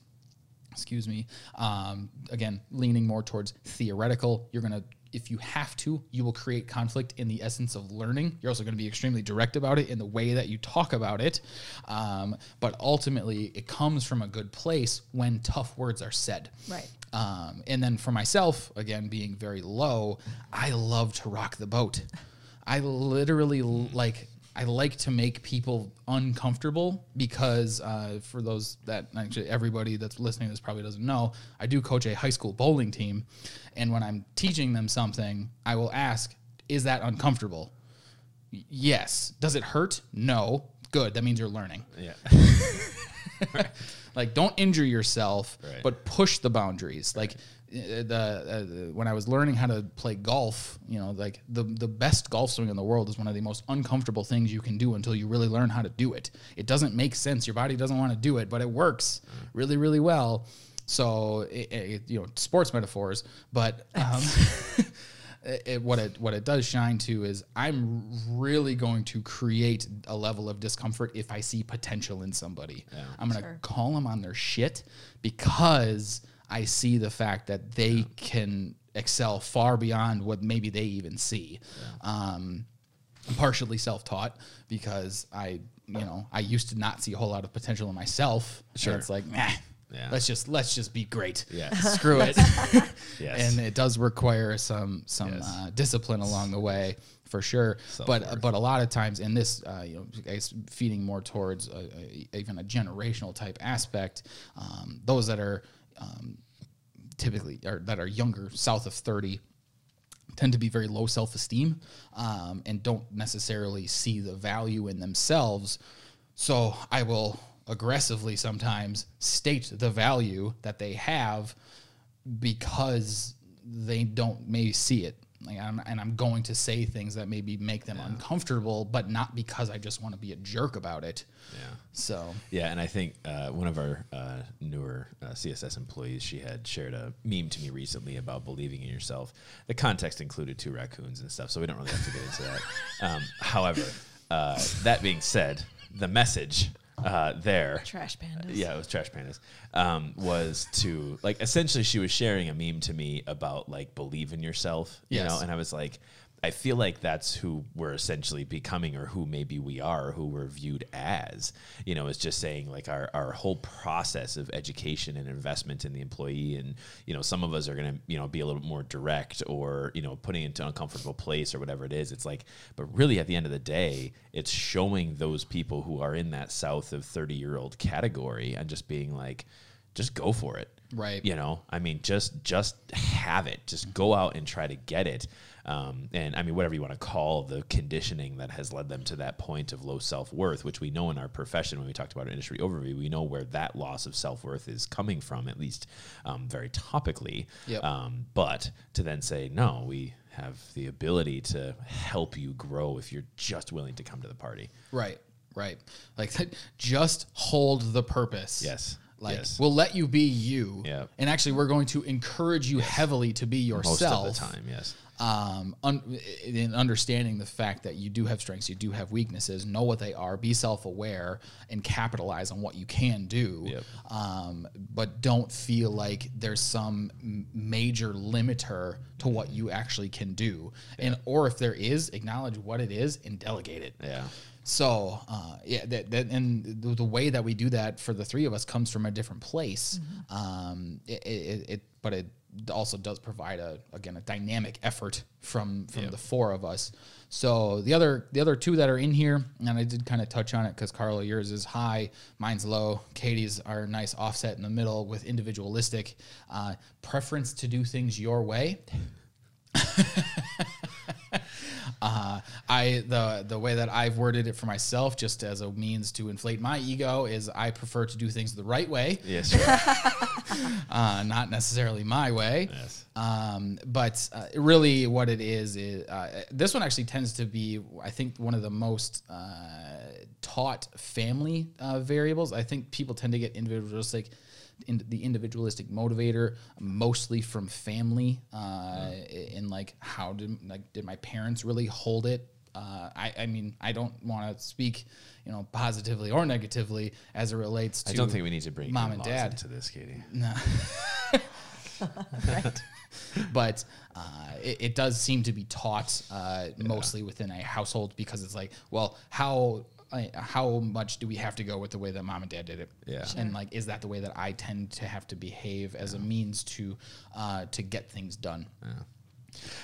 excuse me um, again leaning more towards theoretical you're going to if you have to you will create conflict in the essence of learning you're also going to be extremely direct about it in the way that you talk about it um, but ultimately it comes from a good place when tough words are said Right. um, and then for myself, again, being very low, I love to rock the boat. I literally like. I like to make people uncomfortable because, uh, for those that actually everybody that's listening to this probably doesn't know, I do coach a high school bowling team, and when I'm teaching them something, I will ask, "Is that uncomfortable?" Yes. Does it hurt? No. Good. That means you're learning yeah. like don't injure yourself Right. but push the boundaries like uh, the uh, when i was learning how to play golf you know like the the best golf swing in the world is one of the most uncomfortable things you can do until you really learn how to do it it doesn't make sense your body doesn't want to do it but it works really really well so it, it, you know sports metaphors but um, it, it- what it what it does shine to is I'm really going to create a level of discomfort if I see potential in somebody. I'm gonna Sure. call them on their shit because I see the fact that they can excel far beyond what maybe they even see. Um, I'm partially self-taught because I, you know, I used to not see a whole lot of potential in myself. Sure. It's like, nah, Yeah. let's just let's just be great. Yeah. Screw it. Yes. And it does require some some Yes. uh, discipline along the way for sure. But Self-worth. but a lot of times in this, uh, you know, I guess feeding more towards a, a, even a generational type aspect, um, those that are um, typically that are younger, south of thirty, tend to be very low self esteem um, and don't necessarily see the value in themselves. So I will aggressively sometimes state the value that they have because they don't maybe see it. Like I'm, and I'm going to say things that maybe make them uncomfortable, but not because I just want to be a jerk about it. Yeah. So Yeah, and I think uh, one of our uh, newer uh, CSS employees, she had shared a meme to me recently about believing in yourself. The context included two raccoons and stuff, so we don't really have to get into that. Um, however, uh, that being said, the message uh, there Trash pandas. yeah, it was trash pandas. Um, was to like essentially she was sharing a meme to me about like believe in yourself, you Yes. know, and I was like, I feel like that's who we're essentially becoming, or who maybe we are, who we're viewed as. You know, is just saying like our our whole process of education and investment in the employee, and you know, some of us are gonna you know be a little bit more direct, or you know, putting into an uncomfortable place, or whatever it is. It's like, but really, at the end of the day, it's showing those people who are in that south of thirty year old category, and just being like, just go for it Right. you know i mean just just have it just go out and try to get it um, and i mean whatever you want to call the conditioning that has led them to that point of low self-worth which we know in our profession when we talked about our industry overview we know where that loss of self-worth is coming from at least um, very topically Yep. um, but to then say no we have the ability to help you grow if you're just willing to come to the party Right, right. Like just hold the purpose. Yes, Like yes. we'll let you be you. Yeah. And actually we're going to encourage you heavily to be yourself. most of the time yes Um un- in understanding the fact that you do have strengths, you do have weaknesses, know what they are, be self-aware and capitalize on what you can do. Yep. Um, but don't feel like there's some major limiter to what you actually can do. And or if there is, acknowledge what it is and delegate it. yeah So uh, yeah, that, that and the, the way that we do that for the three of us comes from a different place. Um, it, it, it but it also does provide a again a dynamic effort from from Yeah. the four of us. So the other the other two that are in here, and I did kind of touch on it because Carlo, yours is high, mine's low. Katie's are nice offset in the middle with individualistic uh, preference to do things your way. Uh, I the the way that I've worded it for myself, just as a means to inflate my ego, is I prefer to do things the right way, yes uh, not necessarily my way. yes Um, but uh, really, what it is is uh, this one actually tends to be, I think, one of the most uh, taught family uh, variables. I think people tend to get individualistic, in the individualistic motivator mostly from family, uh, and like how did like did my parents really hold it? Uh, I, I mean, I don't want to speak, you know, positively or negatively as it relates to. I don't think we need to bring mom and dad. into this, Katie. right. but uh, it, it does seem to be taught uh, mostly within a household because it's like, well, how I- how much do we have to go with the way that mom and dad did it? Yeah. Sure. and like, is that the way that I tend to have to behave as a means to uh, to get things done?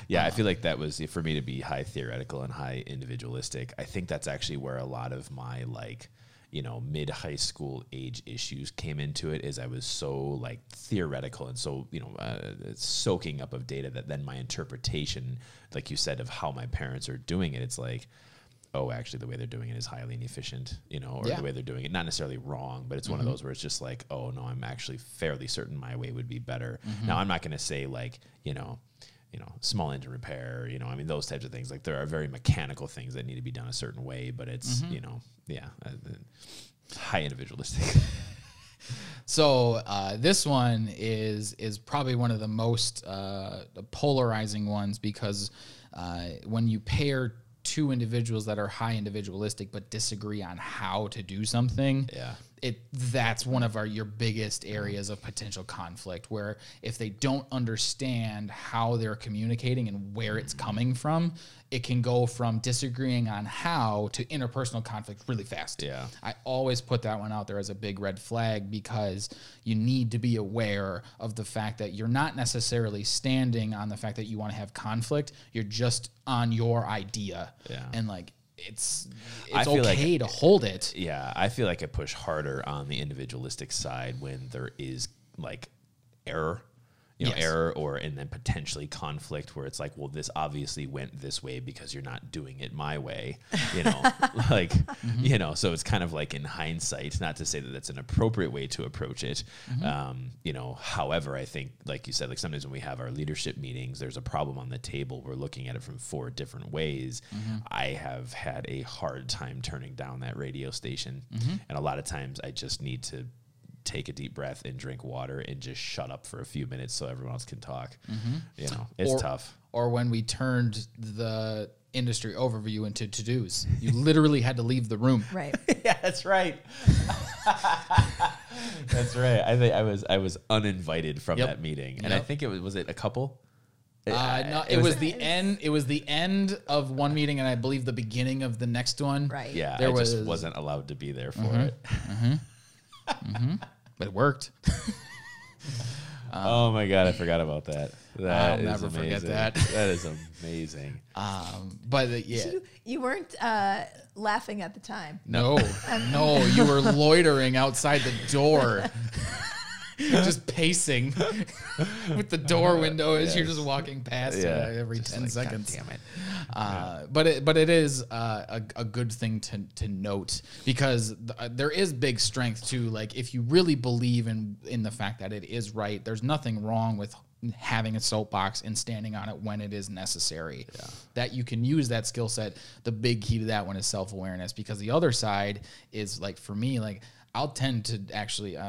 Yeah, I feel like that was for me to be high theoretical and high individualistic. I think that's actually where a lot of my like, you know, mid high school age issues came into it. Is I was so like theoretical and so you know uh, soaking up of data that then my interpretation, like you said, of how my parents are doing it, it's like. Oh, actually, the way they're doing it is highly inefficient, you know, or Yeah. the way they're doing it, not necessarily wrong, but it's one of those where it's just like, oh no, I'm actually fairly certain my way would be better. Now, I'm not going to say like, you know, you know, small engine repair, you know, I mean, those types of things. Like there are very mechanical things that need to be done a certain way, but it's, you know, yeah, uh, uh, high individualistic. So uh, this one is is probably one of the most uh, polarizing ones because uh, when you pair two individuals that are high individualistic but disagree on how to do something, Yeah. it that's one of our your biggest areas of potential conflict. Where if they don't understand how they're communicating and where it's coming from, it can go from disagreeing on how to interpersonal conflict really fast. Yeah. I always put that one out there as a big red flag because you need to be aware of the fact that you're not necessarily standing on the fact that you want to have conflict. You're just on your idea. Yeah. And like it's it's feel like- okay to hold it. yeah. I feel like I push harder on the individualistic side when there is like error, you know Yes. error or and then potentially conflict where it's like well this obviously went this way because you're not doing it my way you know like Mm-hmm. you know so it's kind of like in hindsight not to say that that's an appropriate way to approach it Mm-hmm. um, you know however i think like you said like sometimes when we have our leadership meetings there's a problem on the table we're looking at it from four different ways Mm-hmm. i have had a hard time turning down that radio station Mm-hmm. and a lot of times i just need to take a deep breath and drink water and just shut up for a few minutes so everyone else can talk. You know, it's or, tough. Or when we turned the industry overview into to dos, you literally had to leave the room. Right. yeah, that's right. that's right. I think I was I was uninvited from Yep. that meeting, and I think it was was it a couple. Uh, no, it, was, the end. It was the end of one meeting, and I believe the beginning of the next one. Right. Yeah, There I just was- wasn't allowed to be there for Mm-hmm. it. But it worked. oh my god, I forgot about that. That I'll is never forget that. that is amazing. Um, but uh, yeah, You, you weren't uh, laughing at the time. no, no, you were loitering outside the door, just pacing with the door window as you're just walking past it every just ten like, God seconds. damn it. Uh, but it, but it is uh, a, a good thing to, to note because th- uh, there is big strength to like if you really believe in in the fact that it is right. There's nothing wrong with having a soapbox and standing on it when it is necessary. That you can use that skill set. The big key to that one is self awareness because the other side is like for me like. I'll tend to actually, uh,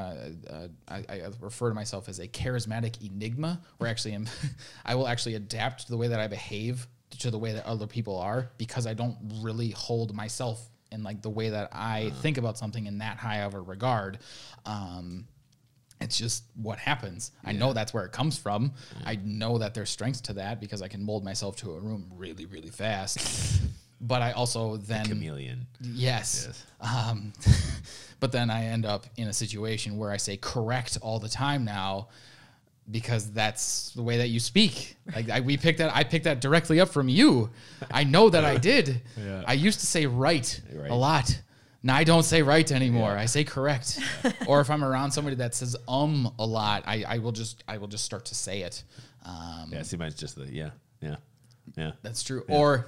uh, I, I refer to myself as a charismatic enigma, where actually am, I will actually adapt to the way that I behave to the way that other people are because I don't really hold myself in like the way that I think about something in that high of a regard. Um, it's just what happens. I know that's where it comes from. I know that there's strengths to that because I can mold myself to a room really, really fast. but I also then Chameleon. Yes. Um, but then I end up in a situation where I say correct all the time now because that's the way that you speak. Like I, we picked that, I picked that directly up from you. I know that I did. Yeah. I used to say right, Right. a lot. Now I don't say right anymore. I say correct. or if I'm around somebody that says um a lot, I, I will just I will just start to say it. Um, Yeah, see, mine's just the yeah, yeah, yeah. That's true. Or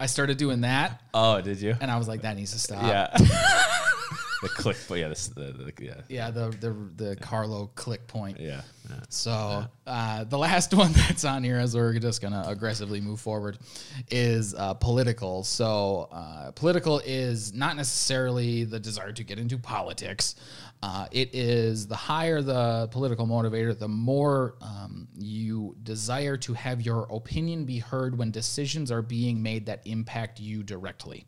I started doing that, Oh, did you? and I was like, that needs to stop. yeah. the click, but yeah, the, the, the yeah, Yeah, the the the Carlo click point. yeah, yeah. So uh, the last one that's on here, as we're just gonna aggressively move forward, is uh, political. So uh, political is not necessarily the desire to get into politics. Uh, it is the higher the political motivator, the more um, you desire to have your opinion be heard when decisions are being made that impact you directly.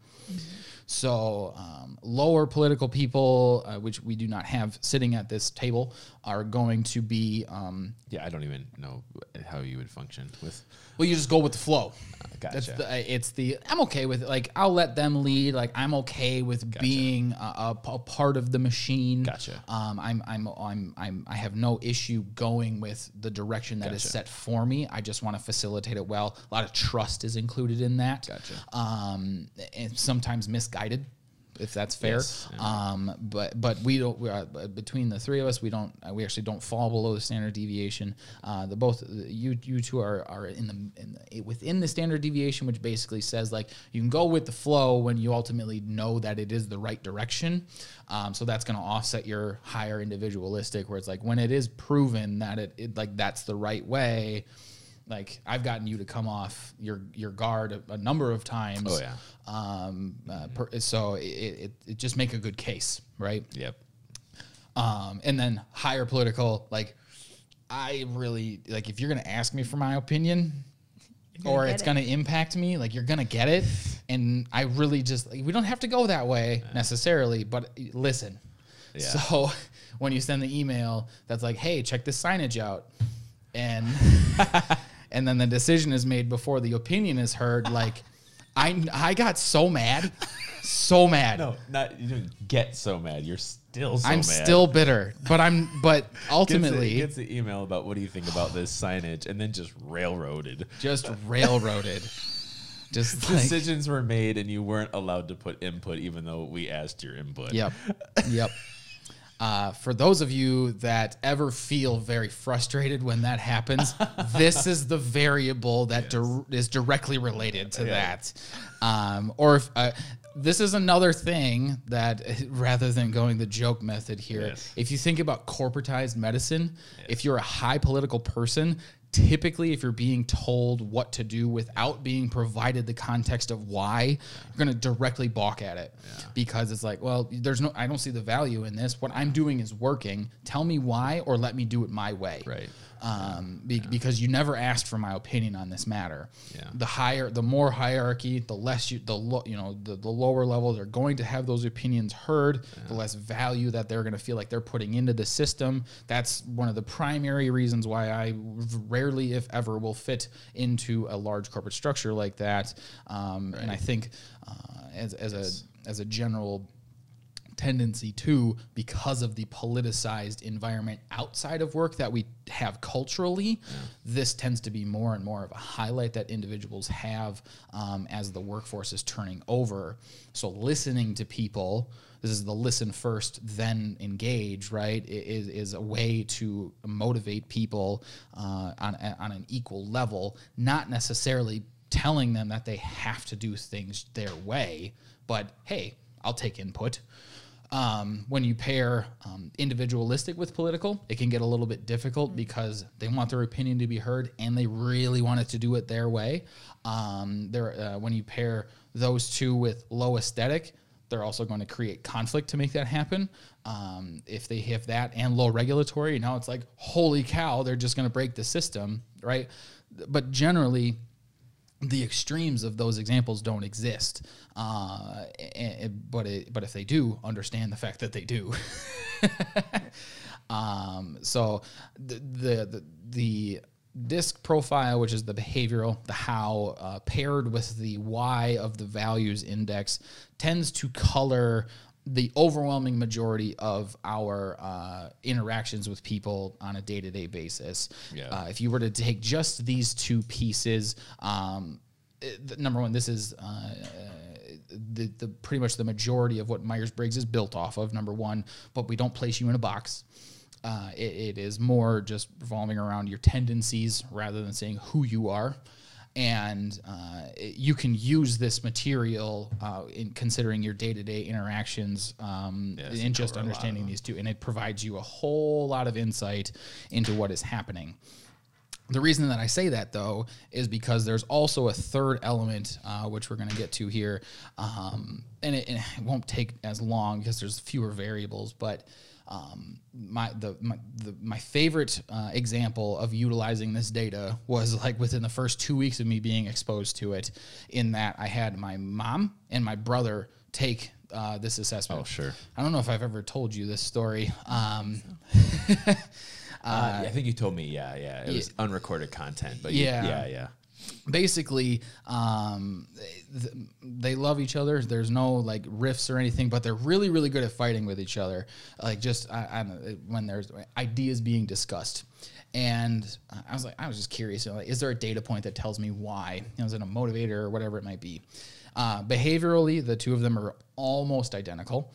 So, um, lower political people, uh, which we do not have sitting at this table, are going to be. Um, Yeah, I don't even know how you would function with. well, you just go with the flow. That's Gotcha. the, it's the I'm okay with it. Like I'll let them lead. Like I'm okay with being a part of the machine. Gotcha. Um, I'm I'm I'm I'm I have no issue going with the direction that is Gotcha. set for me. I just want to facilitate it well. A lot of trust is included in that. Gotcha. Um, and sometimes misguided. If that's fair, Yes, um, but but we don't. We are, between the three of us, we don't. Uh, we actually don't fall below the standard deviation. Uh, the both you you two are are in the, in the within the standard deviation, which basically says like you can go with the flow when you ultimately know that it is the right direction. Um, so that's going to offset your higher individualistic, where it's like when it is proven that it, it like that's the right way. Like I've gotten you to come off your your guard a, a number of times. Oh, yeah. Um, uh, per, so it, it, it just make a good case, right? Yep. Um, and then higher political, like I really like if you're gonna ask me for my opinion, or it's it. gonna impact me, like you're gonna get it. And I really just like, we don't have to go that way necessarily, but listen. Yeah. So when you send the email that's like, hey, check this signage out, and and then the decision is made before the opinion is heard, like I I got so mad, so mad. No, not you didn't get so mad. You're still so I'm mad. still bitter, but I'm but Gets the, ultimately gets the email about what do you think about this signage, and then just railroaded. just railroaded. Just like, Decisions were made, and you weren't allowed to put input, even though we asked your input. yep, yep. Uh, for those of you that ever feel very frustrated when that happens, this is the variable that dir- is directly related to that. Um, or if uh, this is another thing that, rather than going the joke method here, Yes. if you think about corporatized medicine, if you're a high political person, typically if you're being told what to do without being provided the context of why, you're going to directly balk at it because it's like, well, there's no I don't see the value in this. What I'm doing is working. Tell me why or let me do it my way. Right. Um, be, because you never asked for my opinion on this matter. Yeah. The higher, the more hierarchy, the less you, the lo, you know, the, the lower levels are going to have those opinions heard. The less value that they're going to feel like they're putting into the system. That's one of the primary reasons why I rarely, if ever, will fit into a large corporate structure like that. Um, And I think uh, as as a as a general tendency to because of the politicized environment outside of work that we have culturally this tends to be more and more of a highlight that individuals have um, as the workforce is turning over. So listening to people this is the listen first then engage right is, is a way to motivate people uh, on, on an equal level not necessarily telling them that they have to do things their way but hey i'll take input um, when you pair um, individualistic with political, it can get a little bit difficult because they want their opinion to be heard and they really want it to do it their way. Um, there, uh, when you pair those two with low aesthetic, they're also going to create conflict to make that happen. Um, if they have that and low regulatory, now it's like, holy cow, they're just going to break the system, right? But generally, the extremes of those examples don't exist. Uh, a- a- but it, but if they do, understand the fact that they do. um, so the, the the the disc profile, which is the behavioral, the how, uh, paired with the why of the values index, tends to color the overwhelming majority of our uh, interactions with people on a day-to-day basis. Yeah. Uh, if you were to take just these two pieces, um, it- number one, this is uh, the, the pretty much the majority of what Myers Briggs is built off of. Number one, but we don't place you in a box. Uh, it, it is more just revolving around your tendencies rather than saying who you are. And uh, you can use this material uh, in considering your day to day interactions um, Yes, and just cover a lot of understanding these two. And it provides you a whole lot of insight into what is happening. The reason that I say that though is because there's also a third element, uh, which we're going to get to here, um, and, it, and it won't take as long because there's fewer variables. But um, my the my, the, my favorite uh, example of utilizing this data was like within the first two weeks of me being exposed to it. In that I had my mom and my brother take uh, this assessment. Oh, sure. I don't know if I've ever told you this story. Um, Uh, I think you told me, yeah, yeah. It was unrecorded content, but Yeah. yeah, yeah, yeah. Basically um, th- they love each other. There's no like riffs or anything but they're really really good at fighting with each other. Like just I, I know when there's ideas being discussed. And i was like i was just curious you know, like, is there a data point that tells me why? You know, is it a motivator or whatever it might be? Uh, behaviorally the two of them are almost identical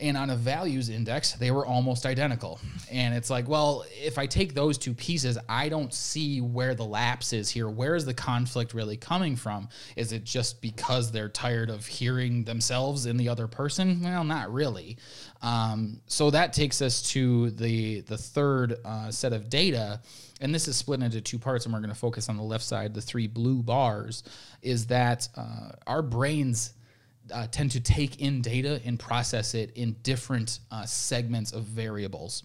and on a values index they were almost identical. And it's like well if i take those two pieces i don't see where the lapse is here. Where is the conflict really coming from? Is it just because they're tired of hearing themselves in the other person? Well not really. Um, so that takes us to the the third uh, set of data. And this is split into two parts and we're going to focus on the left side the three blue bars is that uh, our brains uh, tend to take in data and process it in different uh, segments of variables.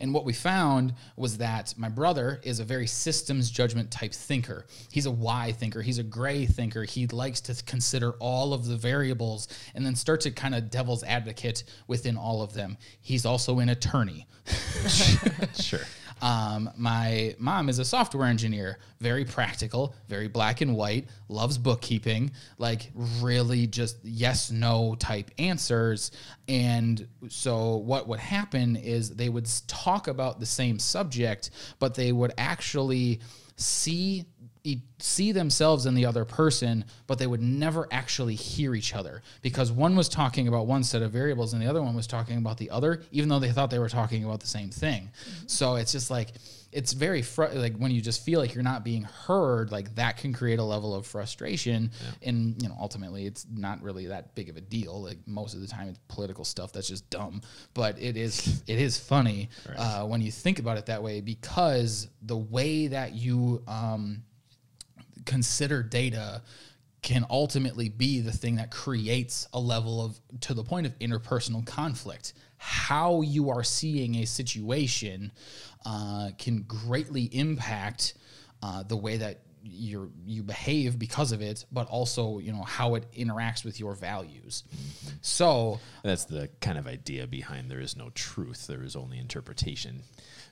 And what we found was that my brother is a very systems judgment type thinker. He's a why thinker. He's a gray thinker. He likes to consider all of the variables and then start to kind of devil's advocate within all of them. He's also an attorney. Sure. Um, my mom is a software engineer, very practical, very black and white, loves bookkeeping, like really just yes, no type answers. And so, what would happen is they would talk about the same subject, but they would actually see see themselves in the other person, but they would never actually hear each other because one was talking about one set of variables and the other one was talking about the other, even though they thought they were talking about the same thing. So it's just like it's very fr- like when you just feel like you're not being heard, like that can create a level of frustration. And you know, ultimately, it's not really that big of a deal. Like most of the time, it's political stuff that's just dumb. But it is it is funny uh, when you think about it that way because the way that you um, consider data can ultimately be the thing that creates a level of to the point of interpersonal conflict how you are seeing a situation uh, can greatly impact uh, the way that you you behave because of it but also you know how it interacts with your values so That's the kind of idea behind there is no truth, there is only interpretation.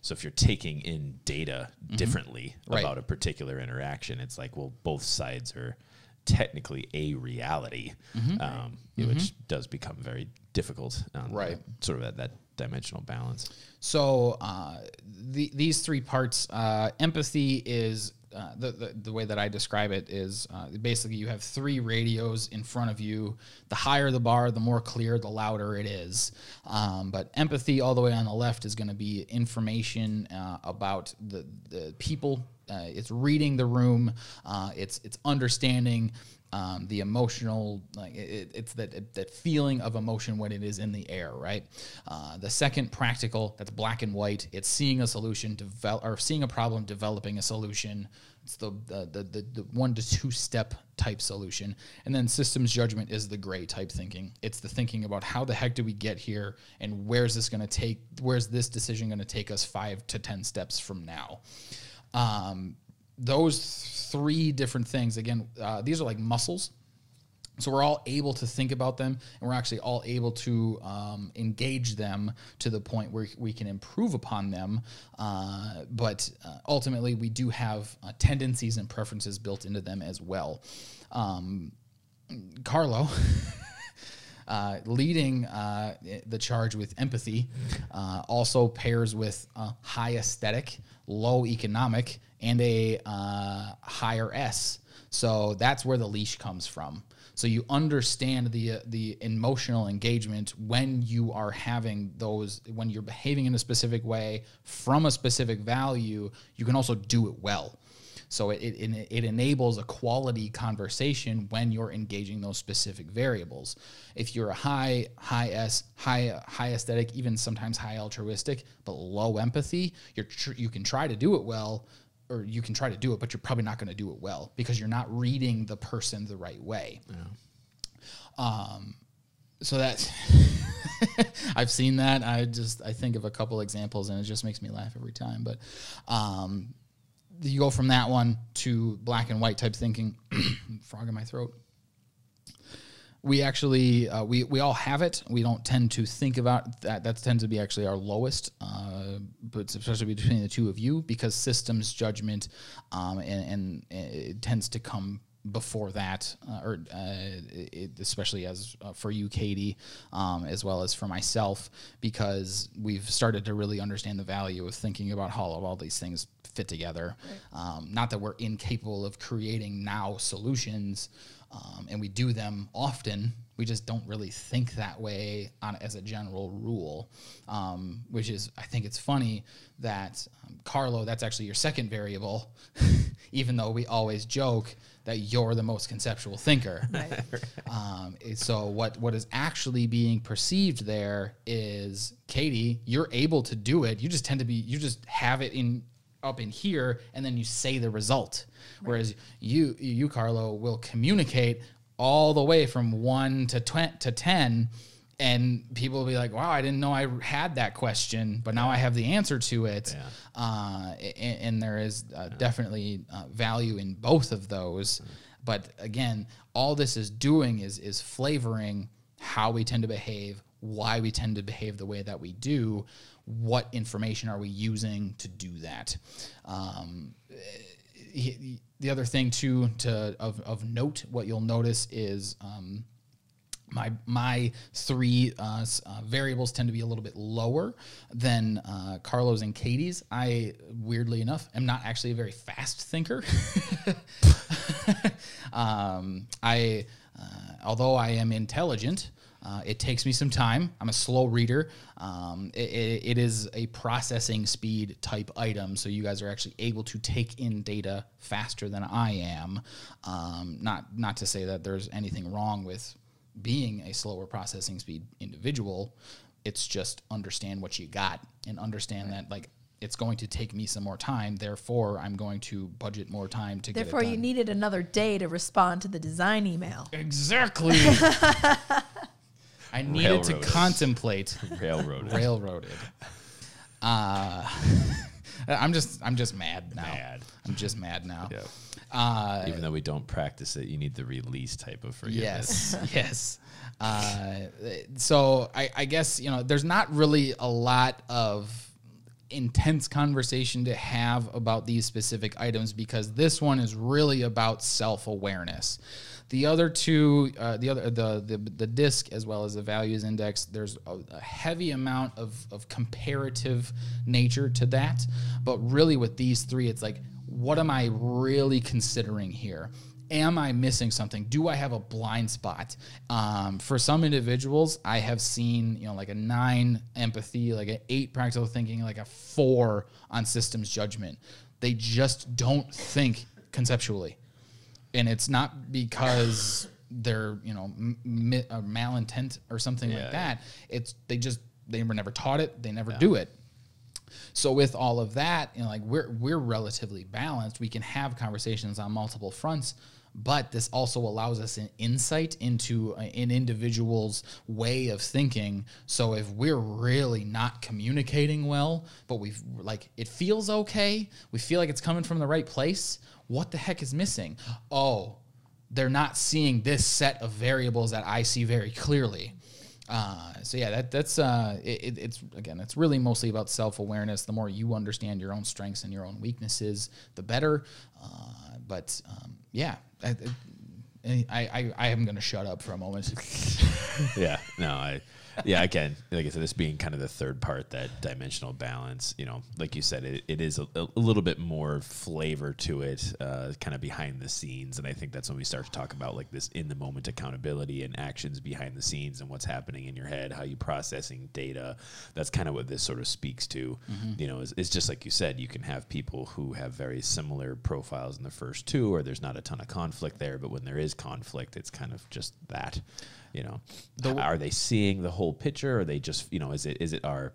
So if you're taking in data differently Mm-hmm. Right. about a particular interaction, it's like, well, both sides are technically a reality, Mm-hmm. um, which does become very difficult. On the- Right. sort of at that dimensional balance. So uh, the, these three parts, uh, empathy is uh, the, the the way that I describe it is uh, basically you have three radios in front of you. The higher the bar, the more clear, the louder it is. Um, but empathy, all the way on the left, is going to be information uh, about the the people. Uh, it's reading the room. Uh, it's it's understanding um, the emotional like it, it's that that feeling of emotion when it is in the air right? Uh, the second practical that's black and white it's seeing a solution develop or seeing a problem developing a solution. It's the the, the the the one to two step type solution. And then systems judgment is the gray type thinking. It's the thinking about how the heck do we get here and where's this going to take where's this decision going to take us five to ten steps from now? Um, those three different things again uh, these are like muscles. So we're all able to think about them and we're actually all able to um, engage them to the point where we can improve upon them. Uh, but uh, ultimately we do have uh, tendencies and preferences built into them as well. Um, carlo uh, leading uh, the charge with empathy uh, also pairs with uh, high aesthetic, low economic, and a uh, higher S. So that's where the leash comes from. So you understand the uh, the emotional engagement when you are having those when you're behaving in a specific way from a specific value. You can also do it well. So it, it, it enables a quality conversation when you're engaging those specific variables. If you're a high, high S, high, high aesthetic, even sometimes high altruistic, but low empathy, you're tr- you can try to do it well, or you can try to do it, but you're probably not going to do it well because you're not reading the person the right way. Yeah. Um, so that's I've seen that. I just I think of a couple examples and it just makes me laugh every time. But um, you go from that one to black and white type thinking. frog in my throat. We actually uh, we we all have it. We don't tend to think about that. That tends to be actually our lowest, uh, but especially between the two of you because systems judgment um, and, and it tends to come before that, uh, or uh, it, especially as uh, for you, Katie, um, as well as for myself, because we've started to really understand the value of thinking about how all these things fit together. Um, not that we're incapable of creating now solutions, um, and we do them often. We just don't really think that way on as a general rule, um, which is I think it's funny that um, Carlo, that's actually your second variable, even though we always joke that you're the most conceptual thinker. Um, so what what is actually being perceived there is Katie, you're able to do it. You just tend to be you just have it in up in here and then you say the result. Whereas you you Carlo will communicate all the way from 1 to 20 to 10 and people will be like, "Wow, I didn't know I had that question, but now I have the answer to it." Uh, and, and there is uh, definitely uh, value in both of those. But again, all this is doing is is flavoring how we tend to behave, why we tend to behave the way that we do, what information are we using to do that. Um, he- the other thing too to of, of note, what you'll notice is. Um, My my three uh, uh, variables tend to be a little bit lower than uh, Carlo's and Katie's. I weirdly enough am not actually a very fast thinker. um, I uh, although I am intelligent. Uh, it takes me some time. I'm a slow reader. Um, it, it- it is a processing speed type item, so you guys are actually able to take in data faster than I am. Um, not not to say that there's anything wrong with being a slower processing speed individual. It's just understand what you got and understand that like it's going to take me some more time. Therefore, I'm going to budget more time to Therefore, get it Therefore you needed another day to respond to the design email. exactly. I needed to contemplate Railroaded. railroaded. Uh, I'm just I'm just mad now. Mad. I'm just mad now. Yeah. Uh, Even though we don't practice it, you need the release type of forgiveness. Yes, yes. Uh, so I, I guess you know there's not really a lot of intense conversation to have about these specific items because this one is really about self-awareness. The other two, uh, the other the, the the disc as well as the values index, there's a, a heavy amount of of comparative nature to that. But really, with these three, it's like, what am I really considering here? am I missing something? Do I have a blind spot? Um, for some individuals, I have seen, you know, like a nine empathy, like an eight practical thinking, like a four on systems judgment. They just don't think conceptually. And it's not because they're, you know, m- uh, malintent or something Yeah, like that. It's they just, they were never taught it, they never do it. So with all of that, you know, like we're we're relatively balanced. We can have conversations on multiple fronts, but this also allows us an insight into an individual's way of thinking. So if we're really not communicating well, but we've like it feels okay, we feel like it's coming from the right place. What the heck is missing? Oh, they're not seeing this set of variables that I see very clearly. Uh, so yeah, that that's uh, it, it- it's again, it's really mostly about self awareness. The more you understand your own strengths and your own weaknesses, the better. Uh, but um, yeah, I, I, I, I am gonna shut up for a moment. yeah no i yeah again like i said this being kind of the third part that dimensional balance you know like you said it, it is a, a little bit more flavor to it uh, kind of behind the scenes. And i think that's when we start to talk about like this in the moment accountability and actions behind the scenes and what's happening in your head how you processing data. That's kind of what this sort of speaks to. You know it's just like you said you can have people who have very similar profiles in the first two or there's not a ton of conflict there. But when there is conflict it's kind of just that you know are they seeing the whole picture? Or are they just you know is it is it our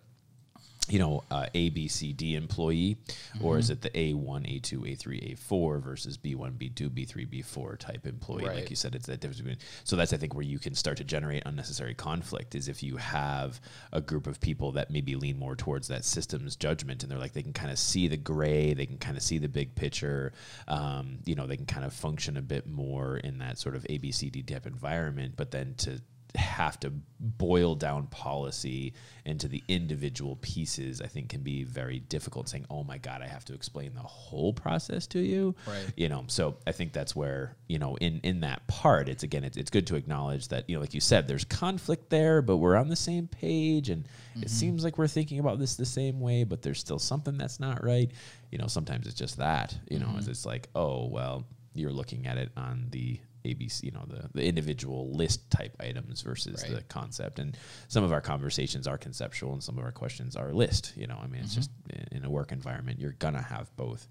you know uh, a b c d employee or is it the a1 a2 a3 a4 versus b1 b2 b3 b4 type employee Right. like you said it's that difference between so that's i think where you can start to generate unnecessary conflict is if you have a group of people that maybe lean more towards that systems judgment and they're like they can kind of see the gray they can kind of see the big picture um, you know they can kind of function a bit more in that sort of abcd type environment but then to have to boil down policy into the individual pieces, I think can be very difficult. Saying, "Oh my God, I have to explain the whole process to you," Right. You know, so I think that's where you know, in in that part, it's again, it's, it's good to acknowledge that you know, like you said, there's conflict there, but we're on the same page, and it mm-hmm. seems like we're thinking about this the same way, but there's still something that's not right. You know, sometimes it's just that. You know, mm-hmm. as it's like, oh well, you're looking at it on the ABC, you know, the, the individual list type items versus Right. the concept. And some of our conversations are conceptual and some of our questions are list, you know, I mean, it's just in- in a work environment, you're going to have both.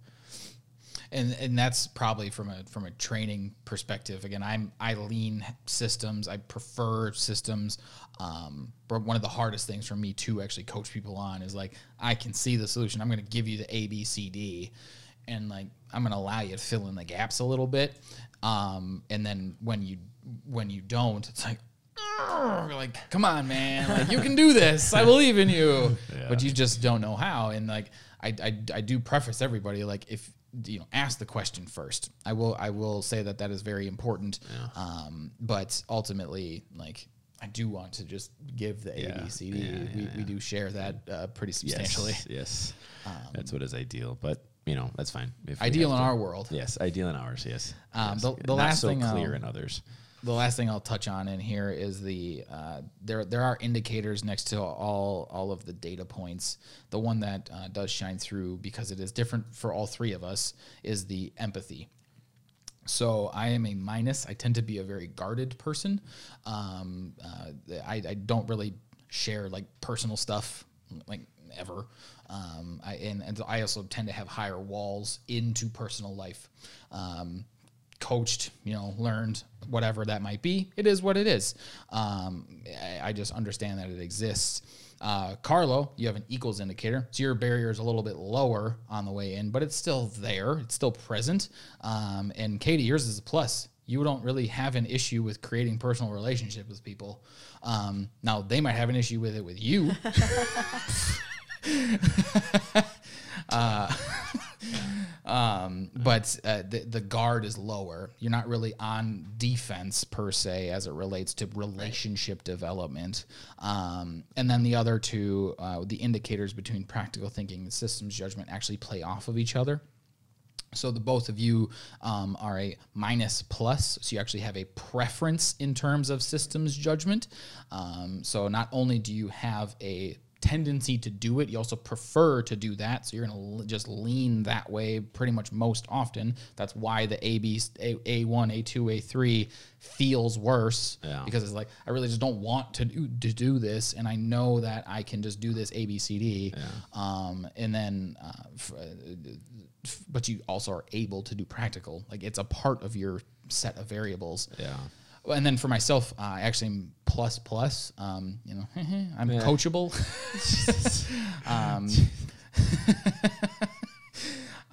and and that's probably from a from a training perspective again i'm i lean systems i prefer systems um but one of the hardest things for me to actually coach people on is like i can see the solution i'm going to give you the a b c d and like i'm to allow you to fill in the gaps a little bit. Um and then when you when you don't it's like "Argh," like come on man like you can do this. I believe in you. But you just don't know how. And like I, I i do preface everybody like if you know ask the question first. I will i will say that that is very important. Um but ultimately like i do want to just give the Yeah. abcd Yeah, we, yeah, we do share that uh, pretty substantially. Yes. yes. that's what is ideal, but you know, that's fine. If ideal in to- our world Yes. Ideal in ours. Yes. Um, Yes. the- the Not last so thing, clear um, in others. the last thing I'll touch on in here is the uh, there there are indicators next to all all of the data points. The one that uh, does shine through because it is different for all three of us is the empathy. So I am a minus. I tend to be a very guarded person. Um, uh, I, I don't really share like personal stuff like ever. Um, I, and, and I also tend to have higher walls into personal life. Um, coached, you know, learned, whatever that might be. It is what it is. Um, I, I just understand that it exists. Uh, Carlo, you have an equals indicator, so your barrier is a little bit lower on the way in, but it's still there. It's still present. Um, and Katie, yours is a plus. You don't really have an issue with creating personal relationship with people. Um, now they might have an issue with it with you. Um, but uh, the, the guard is lower. You're not really on defense per se as it relates to relationship development. Um, and then the other two, uh, the indicators between practical thinking and systems judgment actually play off of each other. So the both of you um, are a minus plus. So you actually have a preference in terms of systems judgment. Um, so not only do you have a tendency to do it, you also prefer to do that. So you're going to just lean that way pretty much most often. That's why the A, B, A, A1, A2, A3 feels worse Yeah. because it's like, I really just don't want to do, to do this. And I know that I can just do this A, B, C, D. Um, and then, uh, f- uh, f- but you also are able to do practical. Like it's a part of your set of variables. Yeah. And then for myself, uh, I actually am plus plus. Um, you know, I'm coachable. um,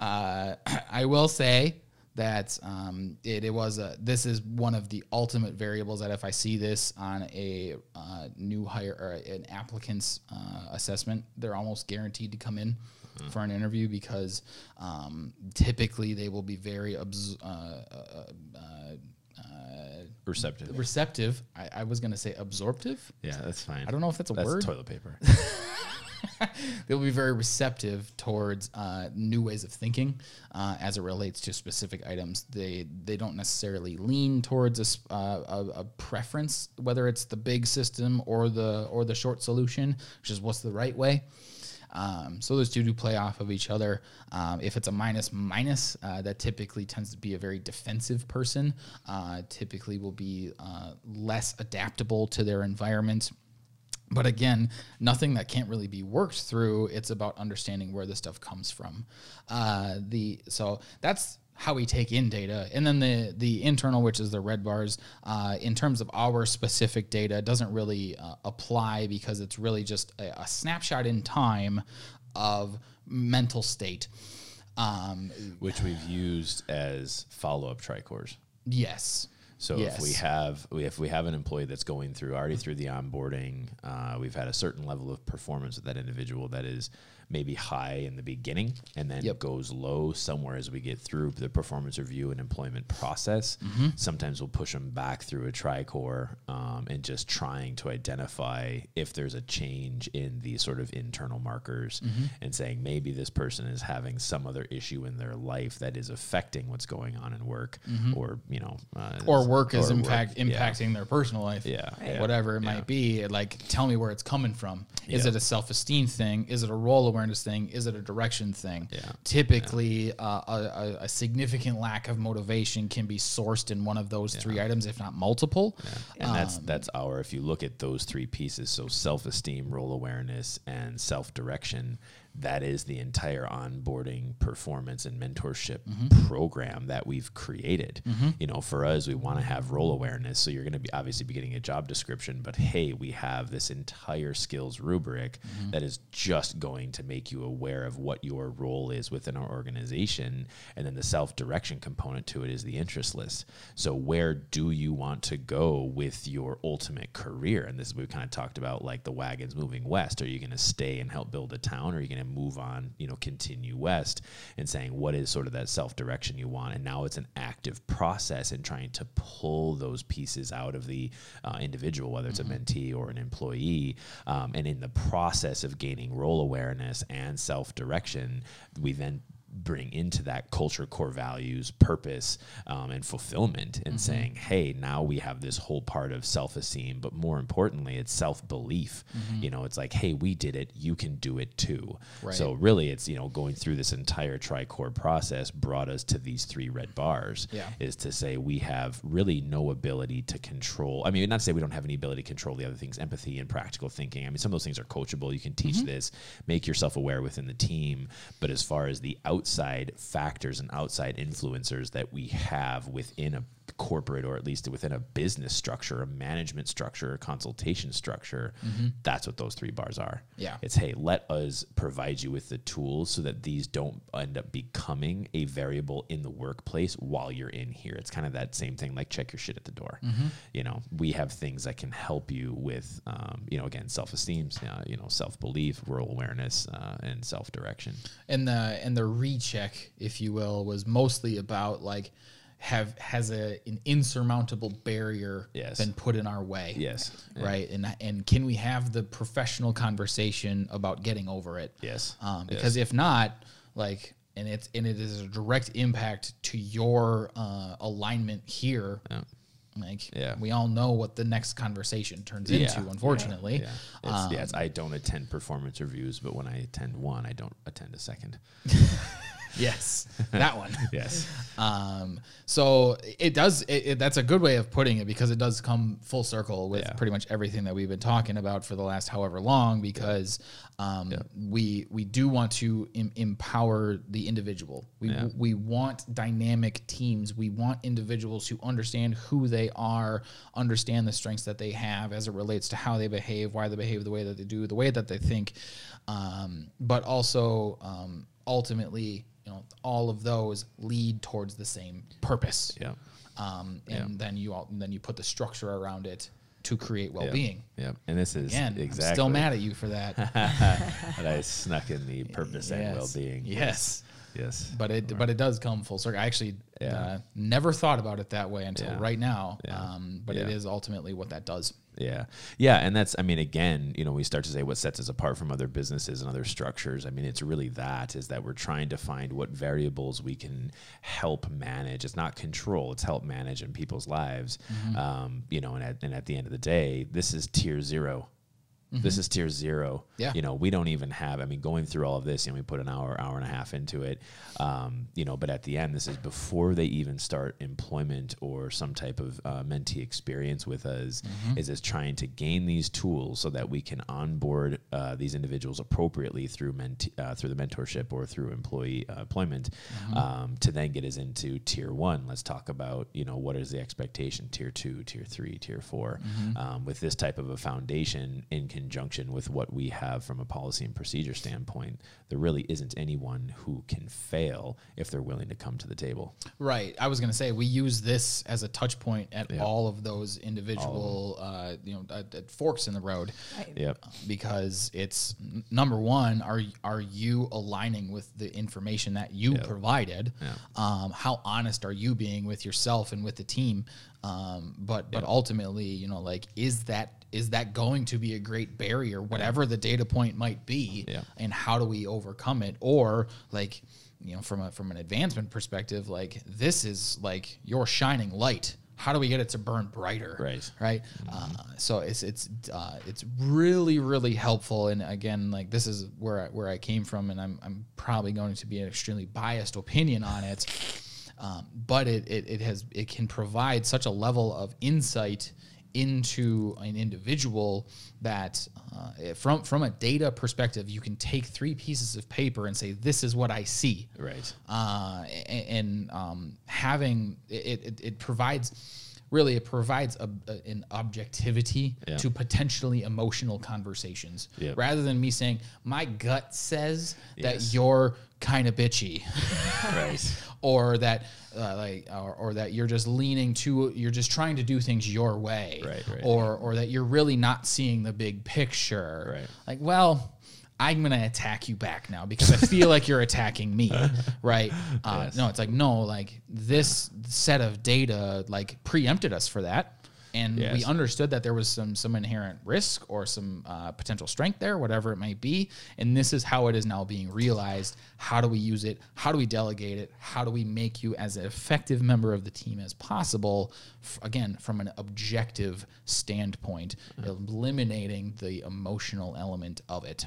uh, I will say that um, it, it was a, this is one of the ultimate variables that if I see this on a uh, new hire or an applicant's uh, assessment, they're almost guaranteed to come in for an interview because um, typically they will be very abs- uh, uh, uh, Receptive. receptive. I, I was going to say absorptive. Yeah, that's fine. I don't know if that's a That's word. toilet paper. They'll be very receptive towards uh, new ways of thinking uh, as it relates to specific items. They they don't necessarily lean towards a, uh, a, a preference, whether it's the big system or the or the short solution, which is what's the right way. Um, so those two do play off of each other. Um, if it's a minus minus, uh, that typically tends to be a very defensive person. Uh, typically will be uh, less adaptable to their environment. But again, nothing that can't really be worked through. It's about understanding where the stuff comes from. Uh, the so that's how we take in data, and then the the internal, which is the red bars, uh, in terms of our specific data, doesn't really uh, apply because it's really just a, a snapshot in time of mental state. Um, which we've used as follow-up tricores. yes. So if we Yes. have if we have an employee that's going through already through the onboarding, uh, we've had a certain level of performance with that individual that is maybe high in the beginning and then Yep. goes low somewhere as we get through the performance review and employment process. Mm-hmm. Sometimes we'll push them back through a tricore um, and just trying to identify if there's a change in the sort of internal markers Mm-hmm. and saying maybe this person is having some other issue in their life that is affecting what's going on in work or you know uh, Mm-hmm. or work is or impact yeah. impacting their personal life. Yeah, Right. Whatever it yeah. might be. Like tell me where it's coming from. Is Yeah. it a self esteem thing? Is it a role awareness thing? Is it a direction thing? Yeah. Typically uh, a, a, a significant lack of motivation can be sourced in one of those three items, if not multiple. and that's that's our if you look at those three pieces so self-esteem role awareness and self-direction that is the entire onboarding performance and mentorship mm-hmm. program that we've created. Mm-hmm. You know for us we want to have role awareness. So you're going to be obviously be getting a job description but hey we have this entire skills rubric mm-hmm. that is just going to make you aware of what your role is within our organization. And then the self-direction component to it is the interest list. So where do you want to go with your ultimate career? And this we kind of talked about like the wagons moving west. Are you going to stay and help build a town? Or are you going to move on you know continue west and saying what is sort of that self-direction you want? And now it's an active process in trying to pull those pieces out of the uh, individual whether it's a mentee or an employee um, and in the process of gaining role awareness and self-direction we then bring into that culture, core values, purpose, um, and fulfillment, and saying, hey, now we have this whole part of self esteem, but more importantly, it's self belief. You know, it's like, hey, we did it, you can do it too. Right. So really, it's you know going through this entire tricore process brought us to these three red bars. Yeah. Is to say we have really no ability to control. I mean, not to say we don't have any ability to control the other things, empathy and practical thinking. I mean, some of those things are coachable. You can teach Mm-hmm. this, make yourself aware within the team. But as far as the outside factors and outside influencers that we have within a corporate or at least within a business structure, a management structure, a consultation structure, that's what those three bars are. Mm-hmm. Yeah. It's hey, let us provide you with the tools so that these don't end up becoming a variable in the workplace while you're in here. It's kind of that same thing, like check your shit at the door. Mm-hmm. You know, we have things that can help you with, um, you know, again, self esteem, uh, you know, self belief, role awareness, uh, and self direction. and the and the recheck, if you will, was mostly about like have has a an insurmountable barrier Yes. been put in our way. Yes. Yeah. Right. And and can we have the professional conversation about getting over it? Yes. Um, Yes. because if not, like and it's and it is a direct impact to your uh, alignment here. Like Yeah. we all know what the next conversation turns Yeah. into, unfortunately. Yeah. It's, yeah, it's, I don't attend performance reviews, but when I attend one, I don't attend a second. Yes, that one. Yes. Um, so it does. It, it, that's a good way of putting it because it does come full circle with Yeah. pretty much everything that we've been talking about for the last however long. Because um, we we do want to em- empower the individual. We Yeah. we want dynamic teams. We want individuals who understand who they are, understand the strengths that they have as it relates to how they behave, why they behave the way that they do, the way that they think, um, but also um, ultimately, you know, all of those lead towards the same purpose. Yeah. Um, and then you all, and then you put the structure around it to create well-being. Yeah. And this is Again, exactly I'm still mad at you for that. that I snuck in the purpose and well-being. Yes. Yes. But it but it does come full circle. I actually Yeah. uh, never thought about it that way until Yeah. right now. Yeah. Um, but it Yeah. is ultimately what that does. Yeah. Yeah. And that's, I mean, again, you know, we start to say what sets us apart from other businesses and other structures. I mean, it's really that is that we're trying to find what variables we can help manage. It's not control, it's help manage in people's lives. Um, you know, and at, and at the end of the day, this is tier 0 This is tier zero. Yeah. You know, we don't even have, I mean, going through all of this, you know, we put an hour, hour and a half into it. Um, you know, but at the end, this is before they even start employment or some type of uh, mentee experience with us, is is trying to gain these tools so that we can onboard uh, these individuals appropriately through ment- uh, through the mentorship or through employee uh, employment um, to then get us into tier one. Let's talk about, you know, what is the expectation, tier two, tier three, tier 4 um, with this type of a foundation in conjunction with what we have from a policy and procedure standpoint, there really isn't anyone who can fail if they're willing to come to the table. Right. I was going to say we use this as a touch point at Yeah. all of those individual, uh, you know, at, at forks in the road. Right. Yep. because it's n- number one are are you aligning with the information that you provided Yeah. um, how honest are you being with yourself and with the team um, but but ultimately you know like is that is that going to be a great barrier whatever the data point might be Yeah. and how do we overcome it? Or like you know from a from an advancement perspective like this is like your shining light. How do we get it to burn brighter? Right. right? Uh, so it's it's uh, it's really really helpful. And again like this is where I, where I came from and I'm, I'm probably going to be an extremely biased opinion on it. Um, but it, it it has it can provide such a level of insight into an individual that uh, from from a data perspective you can take three pieces of paper and say this is what I see Right. uh, a- and um, having it, it, it provides really it provides a, a- an objectivity Yeah. to potentially emotional conversations Yep. rather than me saying my gut says that Yes. you're kind of bitchy Right. or that uh, like or, or that you're just leaning to you're just trying to do things your way Right, right. or or that you're really not seeing the big picture Right. like well i'm gonna attack you back now because i feel like you're attacking me right? Uh, no it's like no like this set of data like preempted us for that and we understood that there was some some inherent risk or some uh, potential strength there, whatever it might be. And this is how it is now being realized. How do we use it? How do we delegate it? How do we make you as an effective member of the team as possible? F- again, from an objective standpoint, eliminating the emotional element of it.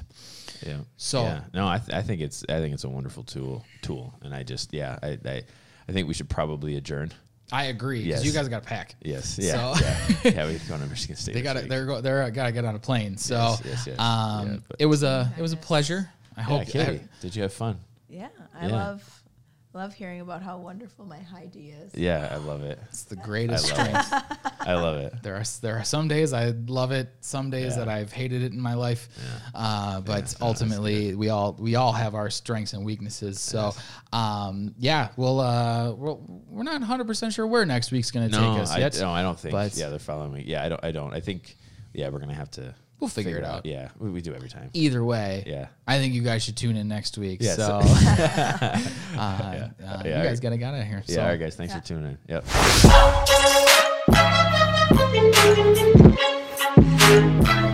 Yeah. So- yeah. no, I, th- I think it's I think it's a wonderful tool tool, and I just yeah I I, I think we should probably adjourn. I agree because Yes. you guys got to pack. Yes. Yeah. So- yeah. yeah. We're going to Michigan State. They got to they're go, they're got to get on a plane. So Yes, yes, yes. um, Yeah, it was a it was a pleasure. I Yeah, hope Katie, did you have fun? Yeah, I Yeah. love love hearing about how wonderful my high D is. Yeah, I love it. it's the greatest I love it. strength. I love it. There are there are some days I love it, some days Yeah. that I've hated it in my life. Uh, but no, that's ultimately, we all we all have our strengths and weaknesses. So, um, yeah, we'll uh, we're, we're not 100 percent sure where next week's going to No, take us I, yet. no, I don't think. but- yeah, they're following me. Yeah, I don't. I don't. I think. Yeah, we're gonna have to. We'll figure it out. Yeah, we, we do every time. Either way, Yeah. I think you guys should tune in next week. Yeah, so, so- uh, uh, Yeah, you guys gotta get out of here. Yeah, so. all right, guys. Thanks Yeah. for tuning in. Yep.